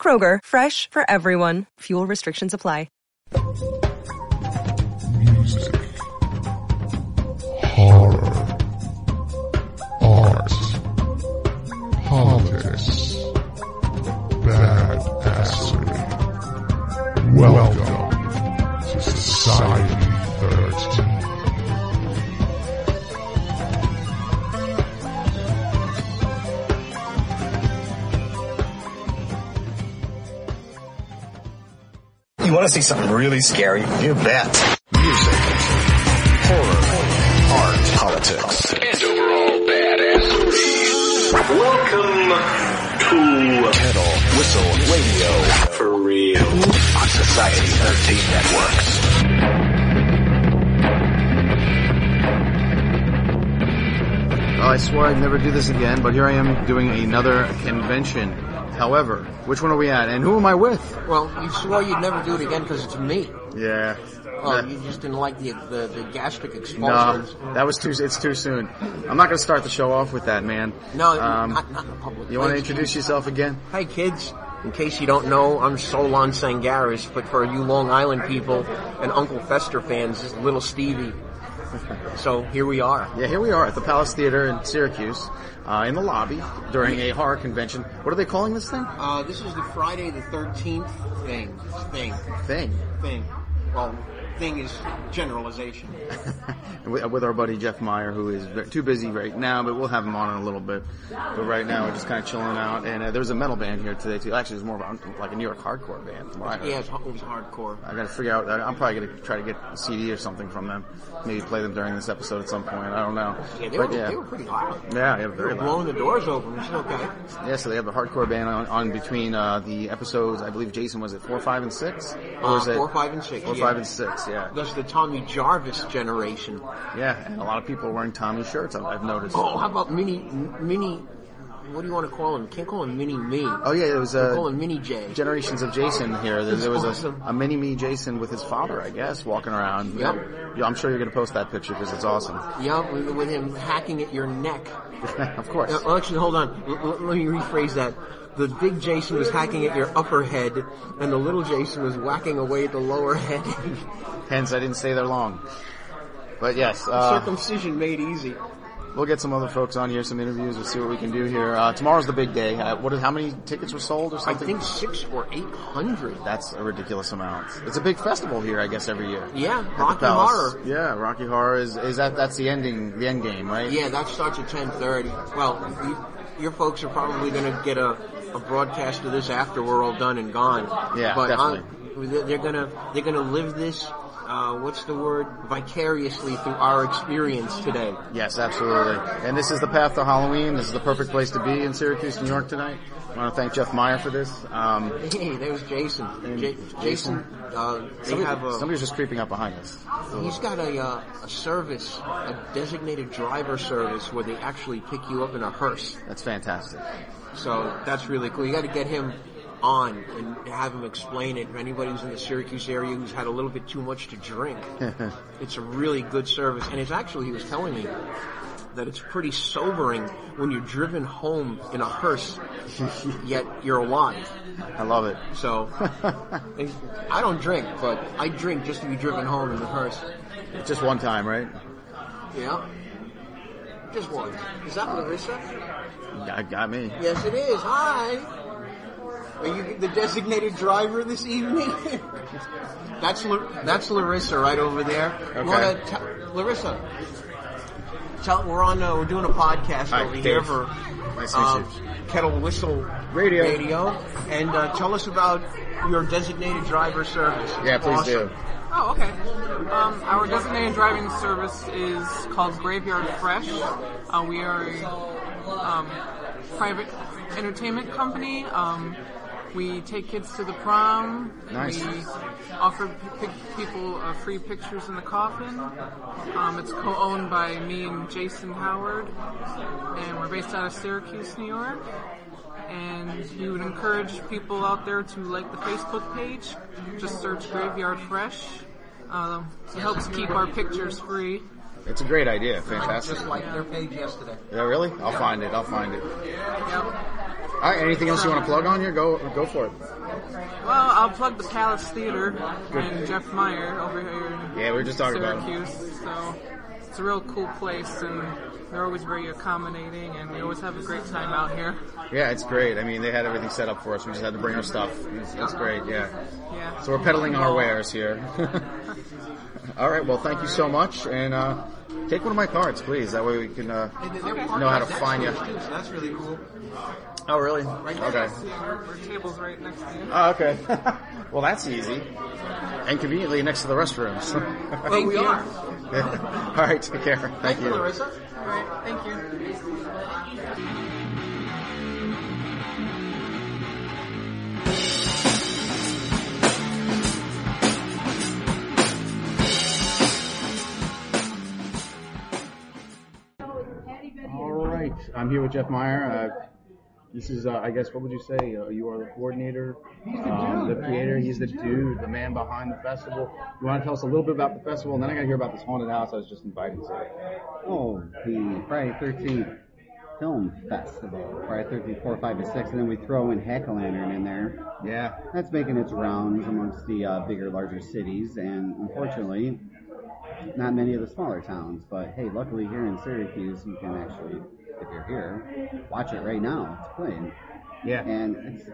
Kroger, fresh for everyone. Fuel restrictions apply. music, horror, art, politics, badassery. Welcome to Society You want to see something really scary? You bet. Music, horror, art, politics, and overall badassery. Welcome to kettle, whistle, radio For Real on Society 13 Networks. Well, I swore I'd never do this again, but here I am doing another convention. However, which one are we at, and who am I with? Well, you swore you'd never do it again because it's me. Yeah. Oh, you just didn't like the the, the gastric No, expulsions. that was too. It's too soon. I'm not going to start the show off with that, man. No, Um, not, not in the public. you want to introduce yourself again? Hi, kids. In case you don't know, I'm Solon Tsangaras, but for you Long Island people and Uncle Fester fans, this is Little Stevie. So here we are. Yeah, here we are at the Palace Theater in Syracuse, uh, in the lobby during a horror convention. What are they calling this thing? Uh, this is the Friday the 13th thing. Thing. Thing. Thing. Well, thing is generalization. with our buddy Jeff Meyer, who is too busy right now, but we'll have him on in a little bit. But right now, we're just kind of chilling out. And uh, there's a metal band here today too. Actually, it's more of a, like a New York hardcore band. From what. Yeah, it was hardcore. I got to figure out. I'm probably going to try to get a CD or something from them. Maybe play them during this episode at some point. I don't know. Yeah, they, But were, yeah, they were pretty loud. yeah, yeah, They very were loud. blowing the doors open. It's okay. Yeah, so they have the hardcore band on, on between uh, the episodes. I believe Jason was it four, five, and six, or Uh, is it four, five, and six. Four, yeah. five, and six. Yeah, That's the Tommy Jarvis generation. yeah. And a lot of people are wearing Tommy shirts. I've, I've noticed. Oh, how about mini, mini? What do you want to call him? Can't call him Mini Me. Oh yeah, it was a uh, him Mini J. generations of Jason here. There, there was awesome. a, a mini me Jason with his father, I guess, walking around. Yep. Yeah, I'm sure you're going to post that picture because it's awesome. Yeah, with, with him hacking at your neck. of course. Uh, actually, hold on. L- let me rephrase that. The big Jason was hacking at your upper head, and the little Jason was whacking away at the lower head. Hence, I didn't stay there long. But yes, uh, Circumcision made easy. we'll get some other folks on here, some interviews. We'll see what we can do here. Uh, tomorrow's the big day. Uh, what is, how many tickets were sold or something? I think six or eight hundred. That's a ridiculous amount. It's a big festival here, I guess, every year. Yeah, At Rocky Horror. Yeah, Rocky Horror is is that that's the ending, the end game, right? Yeah, that starts at 10:30. Well, you, your folks are probably going to get a, a broadcast of this after we're all done and gone. Yeah, but definitely. uh, they're- gonna they're gonna live this. Uh, what's the word? Vicariously through our experience today. Yes, absolutely. And this is the path to Halloween. This is the perfect place to be in Syracuse, New York tonight. I want to thank Jeff Meyer for this. Um, Hey, there's Jason. J- Jason. Jason, uh, they somebody- have a. somebody's just creeping up behind us. He's got a uh, a service, a designated driver service where they actually pick you up in a hearse. That's fantastic. So that's really cool. You got to get him on and have him explain it. For anybody who's in the Syracuse area who's had a little bit too much to drink, it's a really good service. And it's actually, he was telling me that it's pretty sobering when you're driven home in a hearse, yet you're alive. I love it. So I don't drink, but I drink just to be driven home in the hearse. Just one time, right? Yeah. Just one. Is that Larissa? Got, got me. Yes, it is. Hi. Are you the designated driver this evening? that's La- that's Larissa right over there. Okay. wanna t- Larissa? Tell we're on. Uh, we're doing a podcast Hi, over here for Nice um, Kettle Whistle Radio. Radio, and uh, tell us about your designated driver service. Yeah, please Awesome. do. Oh, okay. Um, our designated driving service is called Graveyard Fresh. Uh, we are a um, private entertainment company. Um, We take kids to the prom. Nice. We offer p- people uh, free pictures in the coffin. Um, it's co-owned by me and Jason Howard, and we're based out of Syracuse, New York. And we would encourage people out there to like the Facebook page. Just search Graveyard Fresh. Um, it helps keep our pictures free. It's a great idea. I Fantastic. just liked their page yesterday. Yeah, really? I'll find it. I'll find it. Yep. All right. Anything else you want to plug on here? Go go for it. Well, I'll plug the Palace Theater and Jeff Meyer over here Yeah, we were just talking about it. Syracuse. So it's a real cool place, and they're always very accommodating, and we always have a great time out here. Yeah, it's great. I mean, they had everything set up for us. We just had to bring our stuff. It's, it's great. Yeah. Yeah. So we're peddling our wares here. All right. Well, thank you so much, and uh, take one of my cards, please. That way we can. Uh, They- they're Okay. parked Know how to find you. too, so that's really cool. oh, really? Right Okay. Our, our table's right next to you. Oh, okay. well, that's easy. And conveniently next to the restrooms. Well, we you. are. All right. Take care. Thank Thank you, you. Larissa. All right. Thank you. All right, I'm here with Jeff Meyer. Uh, this is, uh, I guess, what would you say? Uh, you are the coordinator, um, the creator. He's the dude, the man behind the festival. You want to tell us a little bit about the festival, and then I got to hear about this haunted house I was just invited to. Oh, the Friday 13th Film Festival. Friday 13th, 4, 5, and 6, and then we throw in Hack-O-Lantern in there. Yeah, That's making its rounds amongst the uh, bigger, larger cities, and unfortunately, not many of the smaller towns. But hey, luckily here in Syracuse, you can actually, if you're here, watch it right now. It's playing. yeah. And it's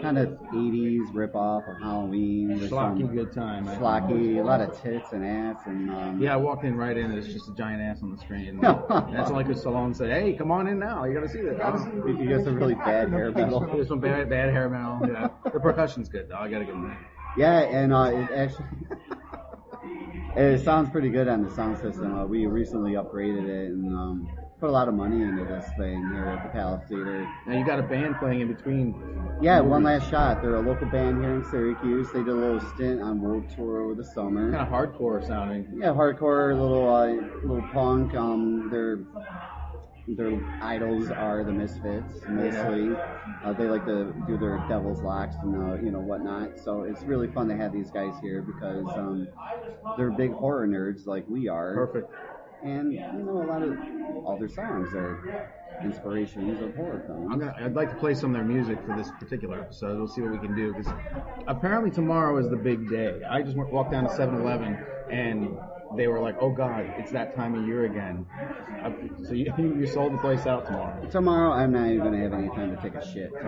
kind of 80s rip-off of Halloween. Schlocky good time. I- Schlocky, a lot of tits and ass, and um, Yeah, I walked in right in, and it's just a giant ass on the screen. That's like a Solon said, hey, come on in now. You got to see this. you you get some really bad hair metal. There's some bad, bad hair metal. Yeah. The percussion's good, though. I got to give them that. Yeah, and uh, it actually it sounds pretty good on the sound system. Uh, we recently upgraded it and um, put a lot of money into this thing here at the Palace Theater. Now, you got a band playing in between. Yeah, one last shot. They're a local band here in Syracuse. They did a little stint on World Tour over the summer. Kind of hardcore sounding. Yeah, hardcore, little uh, little punk. Um, their their idols are the Misfits mostly. Uh, they like to do their Devil's Locks and uh, you know whatnot. So it's really fun to have these guys here because um, they're big horror nerds like we are. Perfect. And you know a lot of all their songs are inspirations of horror films. I'm gonna. I'd like to play some of their music for this particular episode. We'll see what we can do because apparently tomorrow is the big day. I just walked down to 7-Eleven and they were like, "Oh God, it's that time of year again." I, so you you sold the place out tomorrow. Tomorrow, I'm not even gonna have any time to take a shit.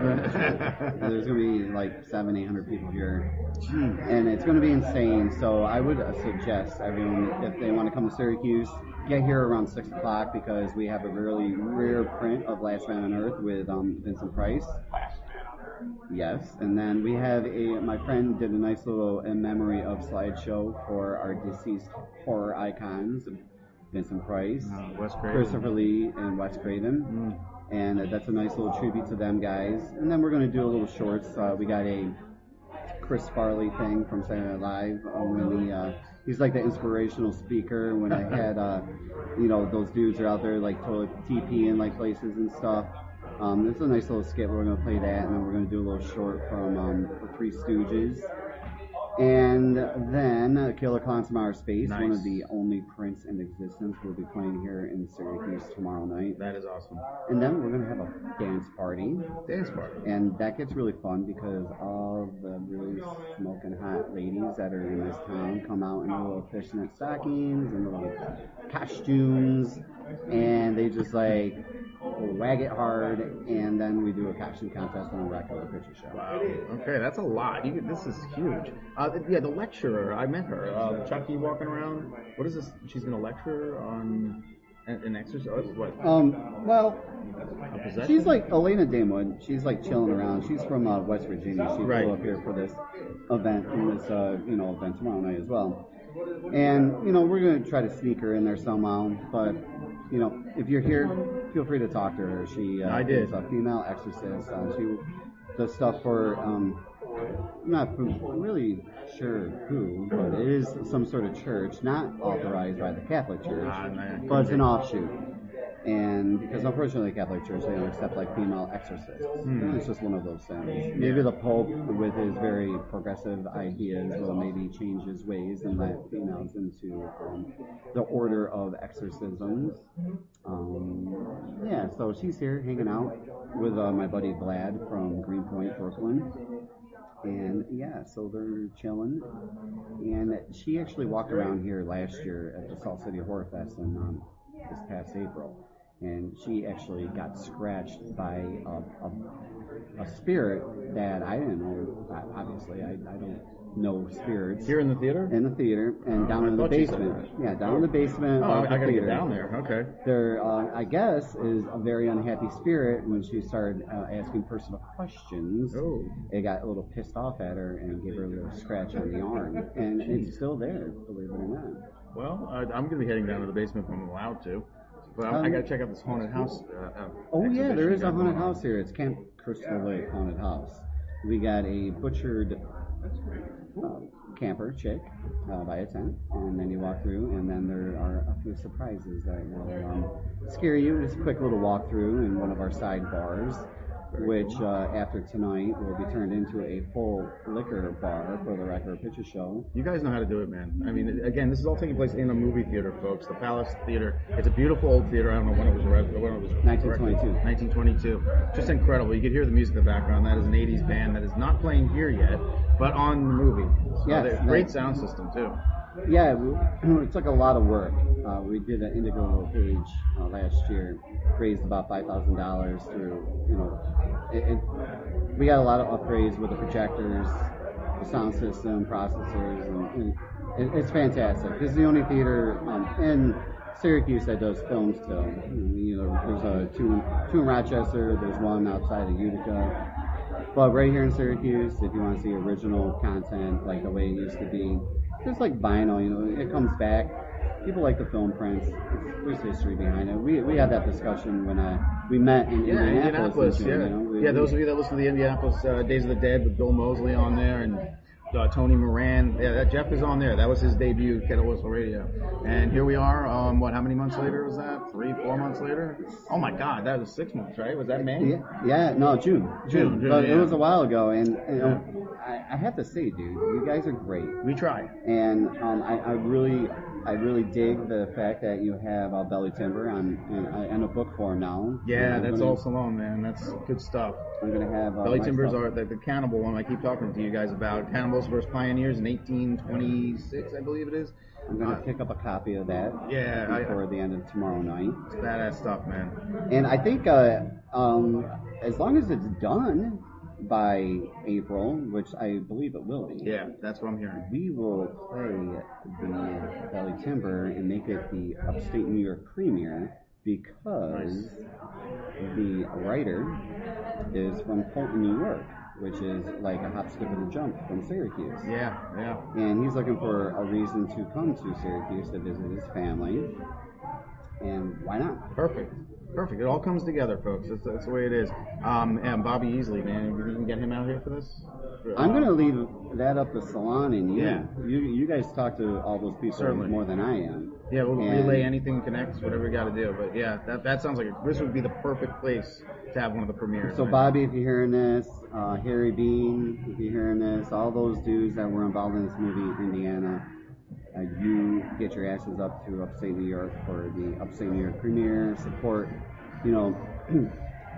There's gonna be like seven, eight hundred people here, and it's gonna be insane. So I would uh, suggest everyone, if they want to come to Syracuse, get here around six o'clock because we have a really rare print of Last Man on Earth with um, Vincent Price. Yes, and then we have a. My friend did a nice little in memory of slideshow for our deceased horror icons, Vincent Price, Uh, Wes Craven. Christopher Lee, and Wes Craven. And uh, that's a nice little tribute to them guys. And then we're going to do a little shorts. Uh, we got a Chris Farley thing from Saturday Night Live uh, when he uh, he's like the inspirational speaker. When I had uh, you know those dudes are out there like totally TP in like places and stuff. Um, it's a nice little skit. We're going to play that, and then we're going to do a little short from um, the Three Stooges. And then uh, Killer Clowns from Outer Space, one of the only prints in existence, will be playing here in Syracuse tomorrow night. That is awesome. And then we're going to have a dance party. Dance party. And that gets really fun because all the really smoking hot ladies that are in this town come out in little fishnet stockings and little costumes, and they just like wag it hard, and then we do a costume contest and a regular picture show. Wow. Okay, that's a lot. You, this is huge. Uh, yeah, the lecturer. I met her. Uh, Chucky walking around. What is this? She's going to lecture on an, an exercise. What? Um, well, she's like Alaina Damewood. She's like chilling around. She's from uh, West Virginia. She Right. flew up here for this event, and this uh, you know event tomorrow night as well. And you know we're gonna try to sneak her in there somehow. But you know if you're here, feel free to talk to her. She uh, I did. is a female exorcist. Uh, she does stuff for um, I'm not really sure who, but it is some sort of church, not authorized by the Catholic Church, Ah, but it's an offshoot. And because unfortunately, the Catholic Church they don't accept like female exorcists. Hmm. It's just one of those things. Maybe the Pope, with his very progressive ideas, will maybe change his ways and let females into um, the order of exorcisms. Um, yeah, so she's here hanging out with uh, my buddy Vlad from Greenpoint, Brooklyn. And yeah, so they're chilling. And she actually walked around here last year at the Salt City Horror Fest in um, this past April. And she actually got scratched by a, a, a spirit that I didn't know. I- Obviously, I, I don't know spirits. Here in the theater? In the theater and Oh, down I in the thought you said basement. Yeah, down in the basement. Oh, I the gotta get theater down there. Okay. there, uh, I guess, is a very unhappy spirit. When she started uh, asking personal questions, Oh. it got a little pissed off at her and gave her a little scratch on the arm, and it's still there, believe it or not. Well, uh, I'm gonna be heading down to the basement if I'm allowed to. But I, I Um, gotta check out this haunted house. Uh, uh, Oh yeah, there is a haunted house here. It's Camp Crystal Lake Haunted House. We got a butchered uh, camper chick uh, by a tent, and then you walk through, and then there are a few surprises that will um, scare you. Just a quick little walkthrough in one of our side bars, which uh, after tonight will be turned into a full liquor bar for the Record Picture Show. You guys know how to do it, man. I mean, again, this is all taking place in a movie theater, folks. The Palace Theater. It's a beautiful old theater. I don't know when it was. When it was 1922. 1922. Just incredible. You could hear the music in the background. That is an 80s band that is not playing here yet, but on the movie. So Yes, great sound system too. Yeah, it took a lot of work. Uh, we did an Indiegogo page uh, last year, raised about five thousand dollars through, you know, it, it, we got a lot of upgrades with the projectors, the sound system, processors, and, and it, it's fantastic. This is the only theater um, in Syracuse that does film still. You know, there's a two, two in Rochester, there's one outside of Utica. But right here in Syracuse, if you want to see original content like the way it used to be, just like vinyl, you know, it comes back. People like the film prints. There's history behind it. We, we had that discussion when uh, we met in Yeah, Indianapolis. Indianapolis. in Yeah, you know, we- yeah. Those of you that listen to the Indianapolis uh, Days of the Dead with Bill Moseley on there and uh, Tony Moran. Yeah, that Jeff is on there. That was his debut, Kettle Whistle Radio. And here we are. Um, what? How many months later was that? Three, four months later? Oh my God, that was six months, right? Was that May? Yeah, yeah, no, June, June, June, but it was a while ago, and you know, I, I have to say, dude, you guys are great. We try. and um, I, I really, I really dig the fact that you have uh, Belly Timber on in, in a book form now. Yeah, that's gonna, all Solon, man. That's good stuff. I'm gonna have uh, Belly Timbers stuff- are the, the cannibal one I keep talking to you guys about. Cannibals versus Pioneers in 1826, I believe it is. I'm gonna Uh, pick up a copy of that. Yeah, I- before the end of tomorrow night. It's badass stuff, man. And I think uh, um, as long as it's done by April, which I believe it will be. Yeah, that's what I'm hearing. We will play the Belly Timber and make it the upstate New York premiere because the writer is from Fulton, New York, which is like a hop, skip, and a jump from Syracuse. Yeah, yeah. And he's looking for a reason to come to Syracuse to visit his family. And why not? Perfect. Perfect. It all comes together, folks. That's, that's the way it is. Um, and Bobby Easley, man, you can get him out here for this. I'm Uh, gonna leave that up to Solon and you. Yeah. You, you guys talk to all those people Certainly. more than I am. Yeah, we'll And- relay anything connects, whatever we got to do. But yeah, that, that sounds like a, this would be the perfect place to have one of the premieres. So man. Bobby, if you're hearing this, uh, Harry Bean, if you're hearing this, all those dudes that were involved in this movie, Indiana, uh, you get your asses up to upstate New York for the upstate New York premiere. Support, you know,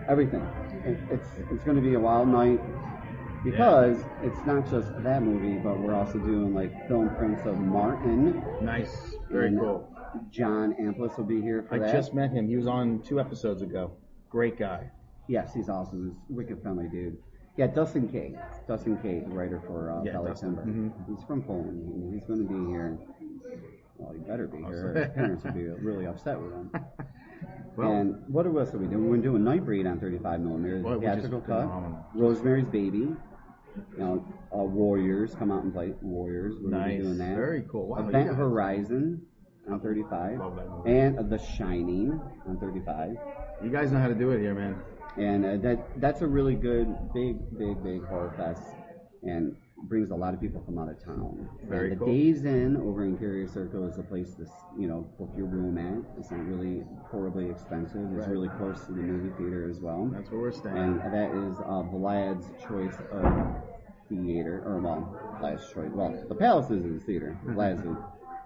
everything. It, it's it's going to be a wild night because it's not just that movie, but we're also doing like film prints of Martin. Nice. Very and cool. John Amplas will be here for I that. just met him. He was on two episodes ago. Great guy. Yes, he's awesome. He's a wicked friendly dude. Yeah, Dustin K. Dustin K, the writer for uh, Yeah, Dustin. Timber. Mhm. He's from Poland. and He's going to be here. Well, he better be here. His parents would be really upset with him. Well- and what else are we doing? We're doing Nightbreed on 35 millimeter, Well, theatrical cut. phenomenal. Rosemary's Baby. You know, uh, Warriors come out and play Warriors. We're Nice. be doing that. Very cool. Wow, Event guys- Horizon on 35. Love that movie. And The Shining on 35. You guys know how to do it here, man. And uh, that that's a really good, big, big, big horror fest, and brings a lot of people from out of town. Very and the cool. Days Inn over in Carrier Circle is a place to you know book your room at. It's not really horribly expensive. It's Right. really close to the movie theater as well. That's where we're staying. And that is uh, Vlad's choice of theater, or well, Vlad's choice. Well, the Palace is the theater. Vlad's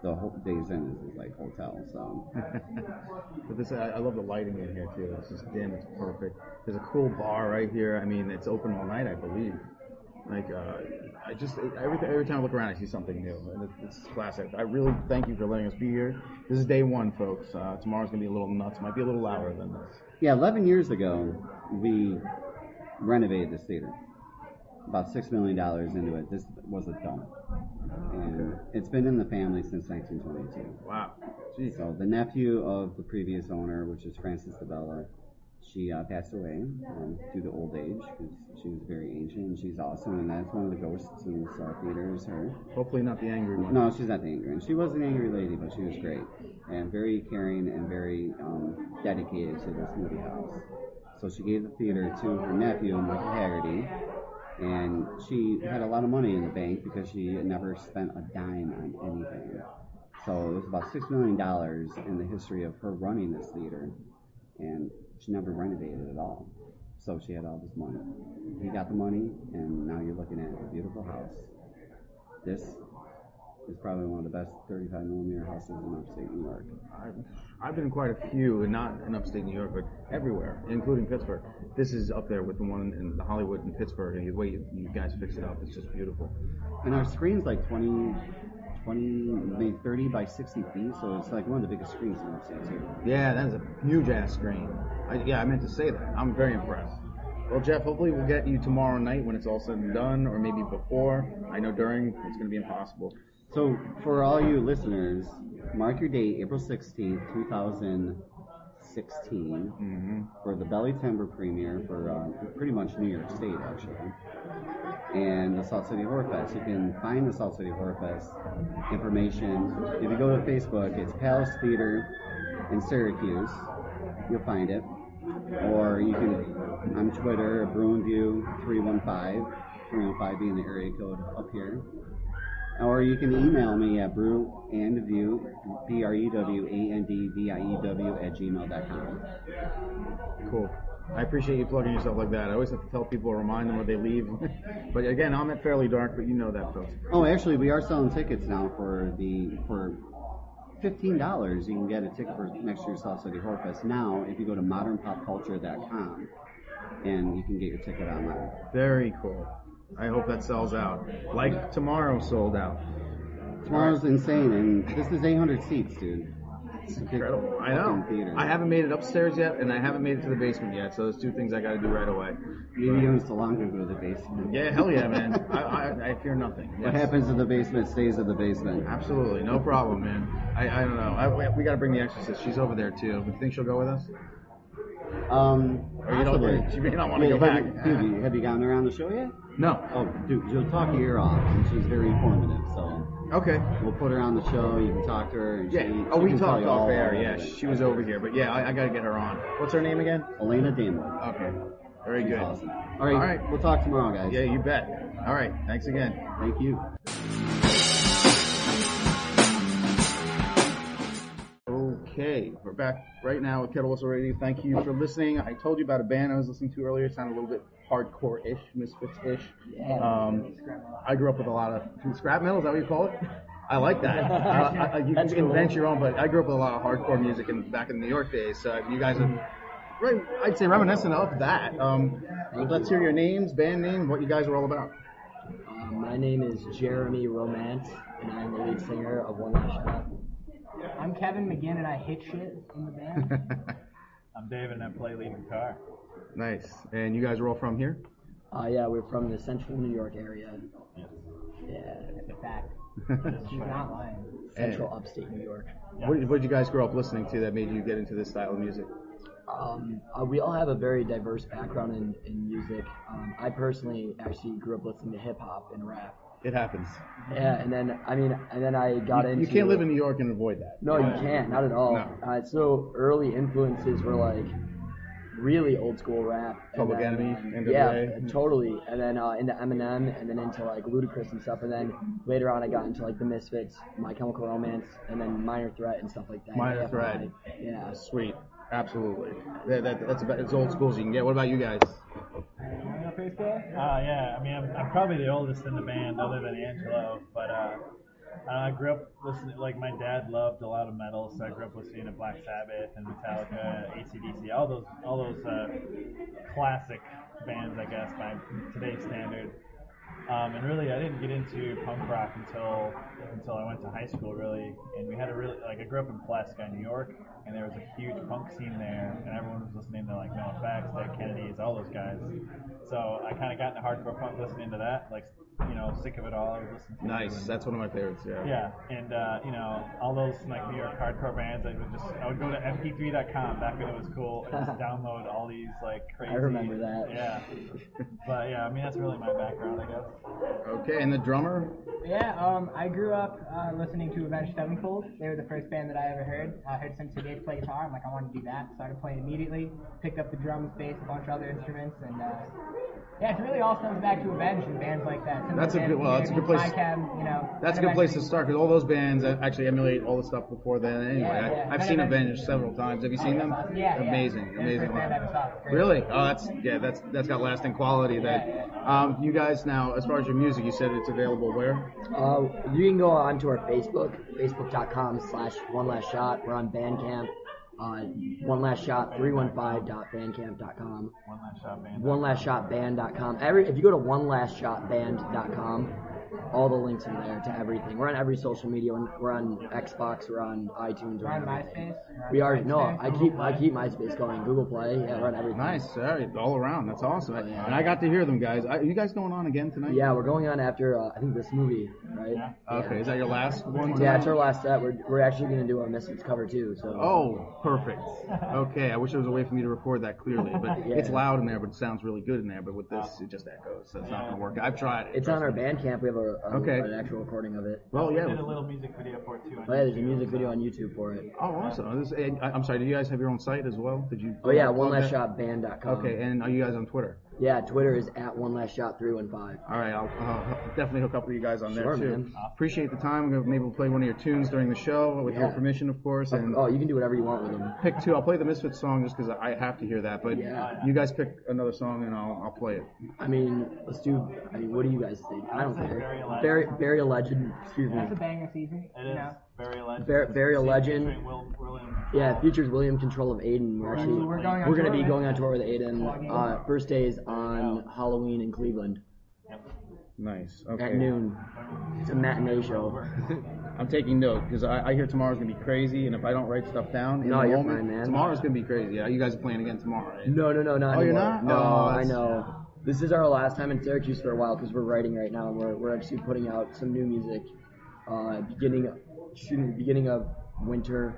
the whole Days Inn is like hotel. So But this, I, I love the lighting in here too. It's just dim. It's perfect. There's a cool bar right here. I mean, it's open all night, I believe. Like, uh, I just every every time I look around, I see something new, and it, it's classic. I really thank you for letting us be here. This is day one, folks. Uh, tomorrow's gonna be a little nuts. Might be a little louder than this. yeah, 11 years ago we renovated this theater. About six million dollars into it. This was a dump, and it's been in the family since 1922. Wow. Jeez. So the nephew of the previous owner, which is Frances DeBella, she uh, passed away um, due to old age because she was very ancient and she's awesome, and that's one of the ghosts in this uh, theater is her. Hopefully not the angry one. No, she's not the angry one. She was an angry lady, but she was great and very caring and very um, dedicated to this movie house. So she gave the theater to her nephew, Michael Haggerty, and she had a lot of money in the bank because she never spent a dime on anything. So it was about six million dollars in the history of her running this theater, and she never renovated at all. So she had all this money. He got the money, and now you're looking at a beautiful house. This is probably one of the best 35 millimeter houses in upstate New York. I've, I've been in quite a few, and not in upstate New York, but everywhere, including Pittsburgh. This is up there with the one in the Hollywood in Pittsburgh, and the way you, you guys fix it up, it's just beautiful. And our screen's like 20, 20, maybe 30 by 60 feet, so it's like one of the biggest screens in upstate too. Yeah, that is a huge ass screen. I, yeah, I meant to say that. I'm very impressed. Well, Jeff, hopefully we'll get you tomorrow night when it's all said and done, or maybe before. I know during it's going to be impossible. So for all you listeners, mark your date, April 16th, 2016, Mm-hmm. for the Belly Timber premiere for uh, pretty much New York State, actually. And the Salt City Horror Fest. You can find the Salt City Horror Fest information. If you go to Facebook, it's Palace Theater in Syracuse. You'll find it. Or you can, on Twitter, BrewandView315, 315 being the area code up here. Or you can email me at brewandview, B-R-E-W-A-N-D-V-I-E-W at gmail.com. Cool. I appreciate you plugging yourself like that. I always have to tell people, remind them when they leave. but again, I'm at Fairly Dark, but you know that, folks. Oh, actually, we are selling tickets now for the for fifteen dollars. You can get a ticket for next year's Salt City Horror Fest now if you go to modernpopculture.com, and you can get your ticket online. Very cool. I hope that sells out. Like tomorrow sold out. Tomorrow's insane, and this is 800 seats, dude. It's incredible. I know. Theater. I haven't made it upstairs yet, and I haven't made it to the basement yet. So there's two things I got to do right away. Maybe you and Solange go to the basement. Yeah, hell yeah, man. I, I, I fear nothing. What happens in the basement stays in the basement. Absolutely, no problem, man. I, I don't know. I, we- we got to bring the Exorcist. She's over there too. You think she'll go with us? Um, Or you don't- possibly. she may not wanna go have you- back. Dude, you- have you gotten her on the show yet? No. Oh, dude, she'll talk your ear off, and she's very informative. So Okay. we'll put her on the show. You can talk to her. And Yeah. She, Oh, she we talked off air. Yeah, she was over here, but yeah, I, I got to get her on. What's her name again? Alaina Damewood. Okay. Very She's good. awesome. All right, All right. We'll talk tomorrow, guys. Yeah, you bet. All right. Thanks again. Thank you. Okay, we're back right now with Kettle Whistle Radio. Thank you for listening. I told you about a band I was listening to earlier. It sounded a little bit hardcore-ish, Misfits-ish. Um, I grew up with a lot of scrap metal. Is that what you call it? I like that. I, I, you can invent your own, but I grew up with a lot of hardcore music in, back in the New York days. So you guys are, right, I'd say reminiscent of that. Um, let's hear your names, band name, what you guys are all about. Uh, my name is Jeremy Romance, and I'm the lead singer of One Last Shot. I'm Kevin McGinn and I hit shit in the band. I'm David and I play lead guitar. nice. And you guys are all from here? Uh, yeah, we're from the central New York area. Yeah, Fact. She's not lying. central upstate New York. What, what did you guys grow up listening to that made you get into this style of music? Um, uh, we all have a very diverse background in, in music. Um, I personally actually grew up listening to hip hop and rap. It happens. Yeah, and then I mean, and then I got You, into. you can't live in New York and avoid that. No, you can't. Not at all. No. Uh, so early influences were like really old school rap. Public then, Enemy, um, Yeah, totally. And then uh, into Eminem, and then into like Ludacris and stuff. And then later on, I got into like the Misfits, My Chemical Romance, and then Minor Threat and stuff like that. Minor Threat. Yeah. Sweet. Absolutely. That, that, that's about as old school as you can get. What about you guys? Uh, yeah, I mean, I'm, I'm probably the oldest in the band, other than Angelo. But uh, I grew up listening. Like my dad loved a lot of metal, so I grew up listening to Black Sabbath and Metallica, ACDC, all those, all those uh, classic bands, I guess, by today's standard. Um, and really, I didn't get into punk rock until until I went to high school, really. And we had a really like I grew up in Pulaski, New York, and there was a huge punk scene there, and everyone was listening to like NOFX, Dead Kennedys, all those guys. So I kind of got into hardcore punk listening to that, like you know, sick of it all. I was listening to Nice. and- That's one of my favorites. Yeah. yeah, and uh, you know all those like New York hardcore bands. I would just I would go to mp3.com back when it was cool and just download all these like crazy. I remember that. Yeah, but yeah, I mean that's really my background, I guess. Okay, and the drummer? Yeah, um, I grew up uh, listening to Avenged Sevenfold. They were the first band that I ever heard. I heard Sensei Dave play guitar. I'm like, I want to do that. Started playing immediately. Picked up the drums, bass, a bunch of other instruments, and uh, yeah, it really all stems back to Avenged and bands like that. Similar That's a good- well, that's a good place- Mycab, you know. That's a good place to start because all those bands actually emulate all the stuff before then. Anyway, Yeah, yeah. I, I've And seen eventually- Avenged several times. Have you seen them? Yeah, yeah. Amazing, They're amazing. band I ever saw. Great. Really? Oh, that's yeah. That's that's got lasting quality. That um, you guys now, as far as your music, you said it's available where? Uh, you can go onto our Facebook, facebook.com slash one last shot. We're on Bandcamp. Uh, one last shot 315.bandcamp.com. One last shot band. One last shot band.com. Every if you go to one last shot band.com, all the links are there to everything. We're on every social media. We're on Xbox. We're on iTunes. We're on everything. MySpace. We're on We are MySpace. no. I keep I keep MySpace going. Google Play. Yeah, we're on everything. Nice, all right, all around. That's awesome. And I got to hear them, guys. Are you guys going on again tonight? Yeah, we're going on after uh, I think this movie, right? Okay, is that your last one? Yeah, tonight? it's our last set. We're, we're actually going to do a Misfits cover too. So. Oh, perfect. Okay, I wish there was a way for me to record that clearly, but Yeah. it's loud in there, but it sounds really good in there. But with this, it just echoes, so it's not gonna work. I've tried it. It's on our Bandcamp. We have a, a Okay. an actual recording of it. Well, We yeah. did a little music video for it too. Oh yeah, there's a music video on YouTube for it. Oh, awesome. This, I, I'm sorry. Do you guys have your own site as well? Did you? Oh yeah, plug one last that? shot band.com. Okay, and are you guys on Twitter? Yeah, Twitter is at one last shot three one five. All right, I'll uh, definitely hook up with you guys on Sure, there too. man. Appreciate the time. I'm gonna maybe we'll play one of your tunes during the show with your Yeah. permission, of course. And Oh, you can do whatever you want with them. pick two. I'll play the Misfits song just because I have to hear that. But Yeah. you guys pick another song and I'll I'll play it. I mean, let's do. I mean, what do you guys think? I don't care. Bury a Legend. Bury, bury a legend. Excuse me. That's a banger season. It you know. Very legend. Bur- bury legend. Will, William. Yeah, features William Control of Aiden. We're actually We're going on we're gonna be with- going on tour with Aiden. Uh, first day is on Halloween in Cleveland Nice. Okay. at noon. It's a matinee show. I'm taking note because I, I hear tomorrow's gonna be crazy, and if I don't write stuff down in No, the you're moment, fine, man. tomorrow's gonna be crazy. Yeah, you guys are playing again tomorrow. Right? No, no, no, not Oh, you're not? No, Oh, I that's- know. This is our last time in Syracuse for a while because we're writing right now and we're, we're actually putting out some new music. Uh, beginning, excuse me, beginning of winter,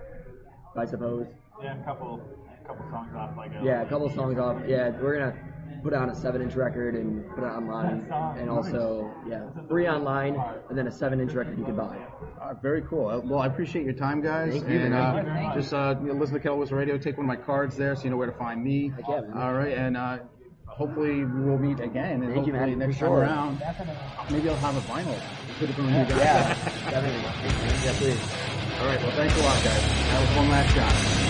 I suppose. Yeah, a couple, a couple songs off like a. Yeah, a couple songs off. Yeah, we're gonna put out a seven-inch record and put it online, and also yeah, free online, and then a seven-inch record you can buy. Uh, very cool. Uh, Well, I appreciate your time, guys. Thank you, and man. uh, just uh, you know, listen to Kettle Whistle Radio. Take one of my cards there, so you know where to find me. Heck yeah, man. All right, and uh, hopefully we'll meet again. And Thank hopefully man. next For time sure. around, maybe I'll have a vinyl. Put it you guys. Yeah, definitely. Please. All right. Well, thanks a lot, guys. That was one last shot.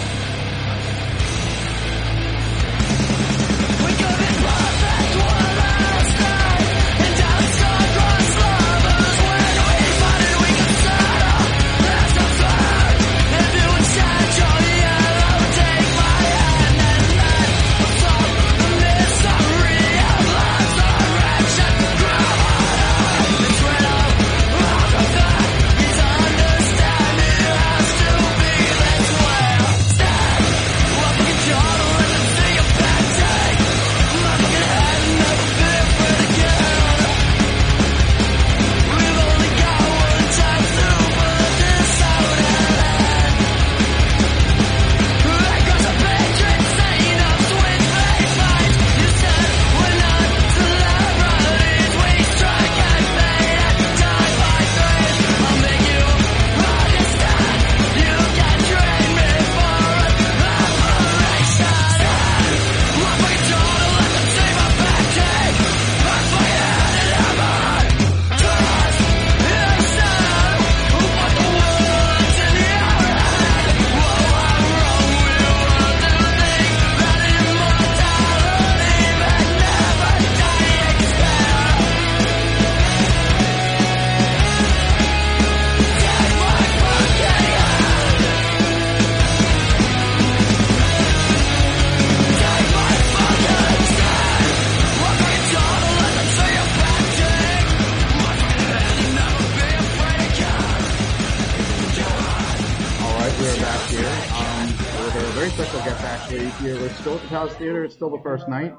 Still at the Palace Theater. It's still the first night,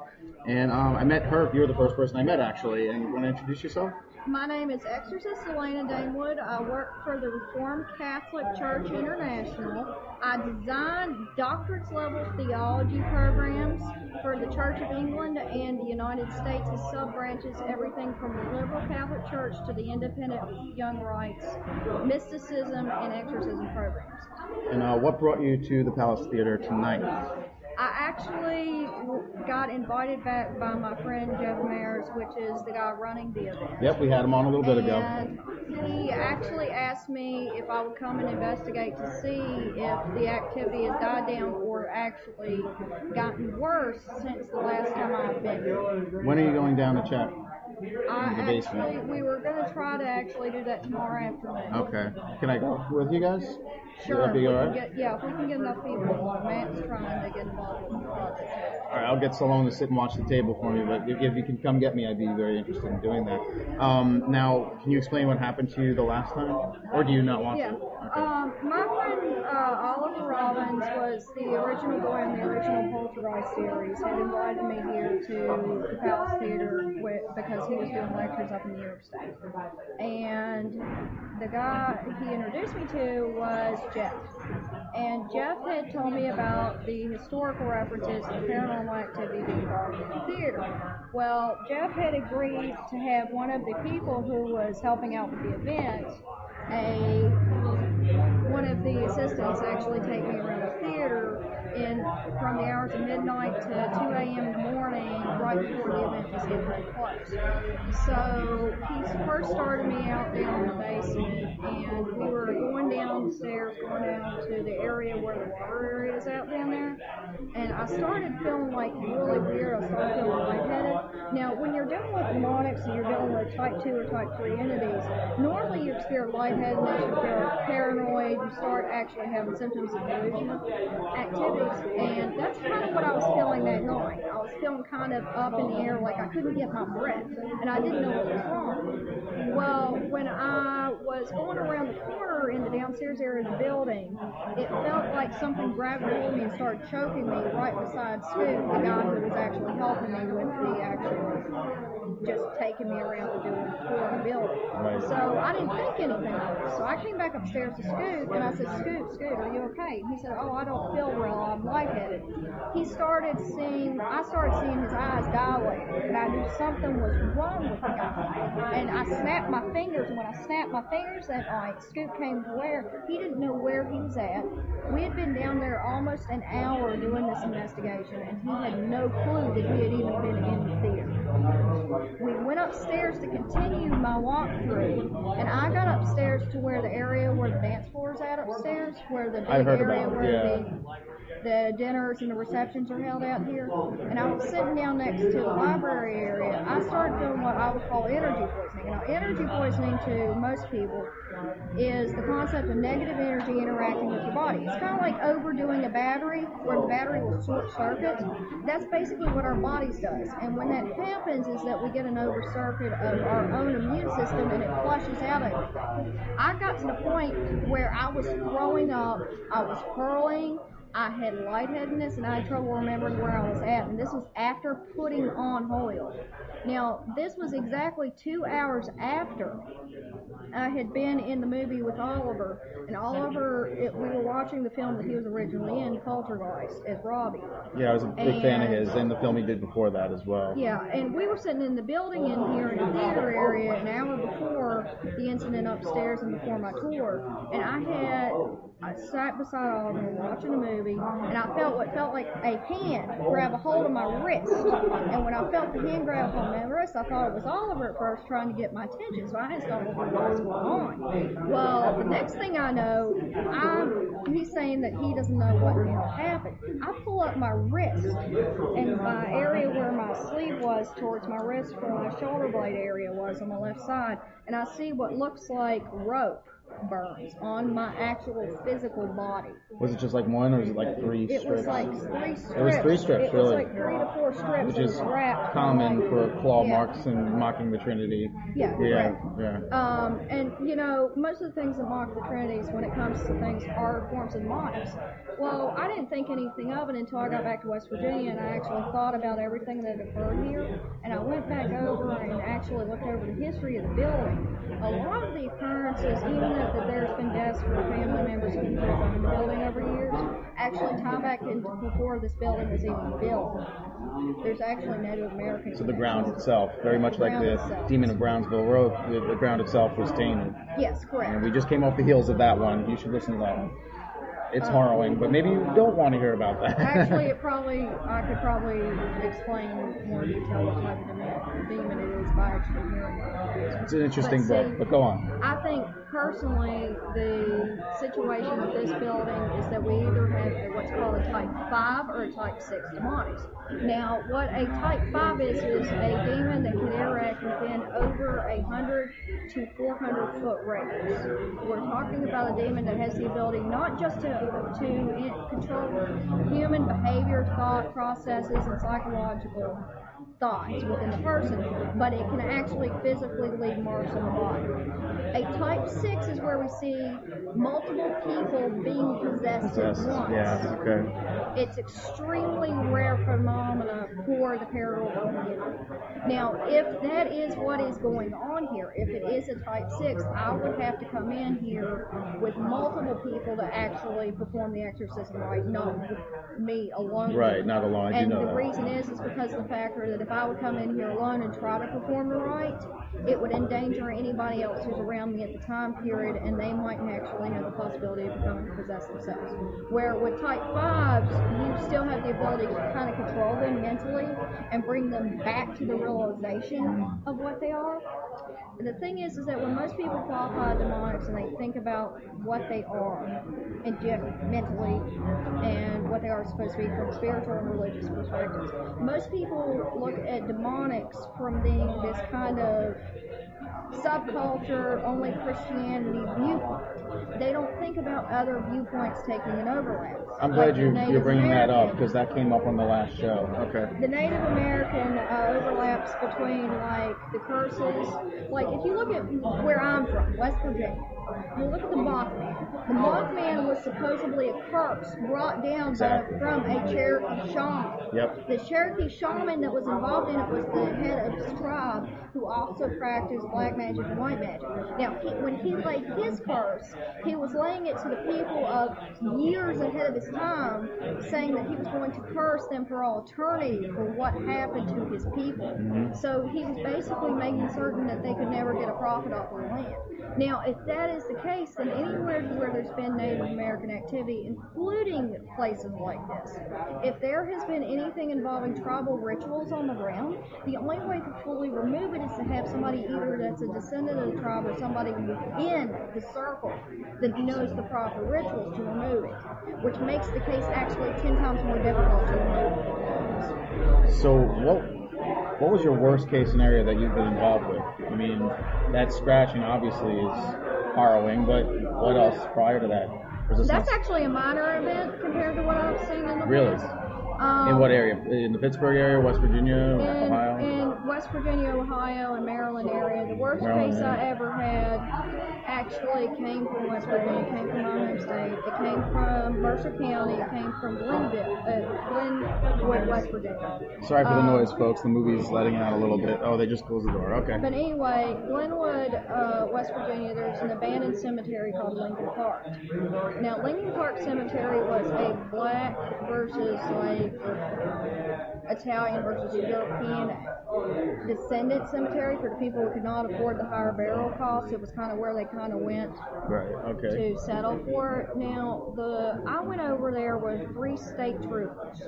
and um, I met her. You were the first person I met actually. And you want to introduce yourself? My name is Exorcist Alaina Damewood. I work for the Reformed Catholic Church International. I design doctorate level theology programs for the Church of England and the United States as sub branches, everything from the liberal Catholic Church to the independent young rights, mysticism, and exorcism programs. And uh, what brought you to the Palace Theater tonight? I actually got invited back by my friend Jeff Mayers, which is the guy running the event. Yep, we had him on a little bit ago. And he actually asked me if I would come and investigate to see if the activity has died down or actually gotten worse since the last time I've been here. When are you going down to check? I In the basement. actually, we were going to try to actually do that tomorrow afternoon. Okay. Can I go with you guys? Sure. Would that be we all can right? get, yeah, if we can get enough people. Matt's trying to get involved in the project. All right, I'll get Solon to sit and watch the table for me, but if, if you can come get me, I'd be very interested in doing that. Um, now, can you explain what happened to you the last time, or do you not want Yeah. to? Um, my friend uh, Oliver Robbins was the original boy in the original Poltergeist series. Had invited me here to the Palace Theater with, because he was doing lectures up in New York State. And the guy he introduced me to was Jeff. And Jeff had told me about the historical references to paranormal activity being brought to the theater. Well, Jeff had agreed to have one of the people who was helping out with the event, a one of the assistants actually take me around the theater in from the hours of midnight to 2 a.m. in the morning, right before the event was getting ready to close. So he first started me out down in the basement, and we were going downstairs, going down to the area where the water area is out down there. And I started feeling like really weird. I started feeling lightheaded. Now, when you're dealing with demonics and you're dealing with type 2 or type 3 entities, normally you experience lightheadedness, you feel paranoid, you start actually having symptoms of delusional activities. And that's kind of what I was feeling that night. I was feeling kind of up in the air, like I couldn't get my breath, and I didn't know what was wrong. Well, when I was going around the corner in the downstairs area of the building, it felt like something grabbed hold me and started choking me right beside Scoot, the guy who was actually helping me with the actual, just taking me around to do a tour of the building. Right. So I didn't think anything of it. So I came back upstairs to Scoot and I said, Scoot, Scoot, are you okay? And he said, Oh, I don't feel well. I'm lightheaded. He started seeing, I started seeing his eyes dilate, and I knew something was wrong with the guy. And I snapped my fingers, and when I snapped my fingers that night, Scoot came to where he didn't know where he was at. We had been down there almost an hour doing this investigation, and he had no clue that we had even been in the theater. We went upstairs to continue my walkthrough, and I got upstairs to where the area where the dance floor is at upstairs, where the big I heard area about where yeah. the the dinners and the receptions are held out here. And I was sitting down next to the library area. I started feeling what I would call energy poisoning. Now, energy poisoning to most people is the concept of negative energy interacting with your body. It's kind of like overdoing a battery where the battery will short circuit. That's basically what our bodies does. And when that happens is that we get an over circuit of our own immune system and it flushes out everything. I got to the point where I was throwing up, I was hurling, I had lightheadedness and I had trouble remembering where I was at, and this was after putting on oil. Now, this was exactly two hours after I had been in the movie with Oliver, and Oliver, it, we were watching the film that he was originally in, Poltergeist, as Robbie. Yeah, I was a big fan of his, and the film he did before that as well. Yeah, and we were sitting in the building in here in the theater area an hour before the incident upstairs and before my tour. And I had I sat beside Oliver watching a movie, and I felt what felt like a hand grab a hold of my wrist. And when I felt the hand grab of my wrist, I thought it was Oliver at first trying to get my attention. So I asked Oliver what was going on. Well, the next thing I know, I'm he's saying that he doesn't know what happened. I pull up my wrist, and my area where my sleeve was towards my wrist, where my shoulder blade area was on my left side, and I see what looks like rope burns on my actual physical body. Was it just like one, or was it like three It strips? was like three strips. It was three strips, It really. It was like three to four strips. Which is common like- for claw Yeah. marks and mocking the Trinity. Yeah, Yeah. right. Yeah. Um, and you know, most of the things that mock the Trinities when it comes to things are forms of demonics. Well, I didn't think anything of it until I got back to West Virginia and I actually thought about everything that occurred here. And I went back over and actually looked over the history of the building. A lot of the occurrences, even though that there's been deaths for family members who grew up in the building over years, actually tie back into before this building was even built. There's actually Native Americans. So the ground itself, very much like the itself. Demon of Brownsville Road, the, the ground itself was tainted. Yes, correct. And we just came off the heels of that one. You should listen to that one. It's harrowing, but maybe you don't want to hear about that. Actually, it probably I could probably explain more detail what type of demon, it is by actually hearing it. it's an interesting But book, see, but go on. I think personally the situation with this building is that we either have what's called a type 5 or a type 6 demonics. Now, what a type 5 is, is a demon that can interact within over a 100 to 400 foot radius. We're talking about a demon that has the ability not just to, to control human behavior, thought processes, and psychological thoughts within the person, but it can actually physically leave marks on the body. A type 6 is where we see multiple people being possessed at once. Yeah, okay. It's extremely rare phenomena for the paranormal. Now, if that is what is going on here, if it is a type 6, I would have to come in here with multiple people to actually perform the exorcism right, not me alone. Right, not alone. I And the that. reason is, is because of the factor that if I would come in here alone and try to perform the rite, it would endanger anybody else who's around me at the time period, and they might actually have the possibility of becoming possessed themselves. Where with type 5s, you still have the ability to kind of control them mentally and bring them back to the realization of what they are. And the thing is, is that when most people qualify demonics and they think about what they are general, mentally, and what they are supposed to be from spiritual and religious perspectives, most people look at demonics from being this kind of subculture, only Christianity viewpoint. They don't think about other viewpoints taking an overlap. I'm Like glad you, you're bringing that up because that came up on the last show. Okay. The Native American uh, overlaps between like the curses. Like if you look at where I'm from, West Virginia, you look at the Mothman. The Mothman was supposedly a curse brought down by, from a Cherokee shaman. Yep. The Cherokee shaman that was involved in it was the head of his tribe, who also practiced black magic and white magic. Now, he, when he laid his curse, he was laying it to the people of years ahead of his time, saying that he was going to curse them for all eternity for what happened to his people. Mm-hmm. So he was basically making certain that they could never get a profit off of the land. Now, if that is the case, then anywhere where there's been Native American activity, including places like this, if there has been anything involving tribal rituals on the ground, the only way to fully remove it is to have somebody either that's a descendant of the tribe or somebody within the circle that knows the proper rituals to remove it, which makes the case actually 10 times more difficult to remove. So what what was your worst case scenario that you've been involved with? I mean, that scratching obviously is harrowing, but what else prior to that? That's actually a minor event compared to what I've seen in the Really? past. Um, in what area? In the Pittsburgh area, West Virginia, in, Ohio? in West Virginia, Ohio, and Maryland area. The worst Maryland case I ever had actually came from West Virginia. It came from my home state. It came from Mercer County. It came from Glenville, uh, Glenwood, West Virginia. Sorry for the Um, noise, folks. The movie's letting out a little bit. Oh, they just closed the door. Okay. But anyway, Glenwood, uh, West Virginia, there's an abandoned cemetery called Lincoln Park. Now, Lincoln Park Cemetery was a black versus like Italian versus European descendant cemetery for the people who could not afford the higher burial costs. It was kind of where they kind of went Right. Okay. to settle for it. Now, the I went over there with three state troopers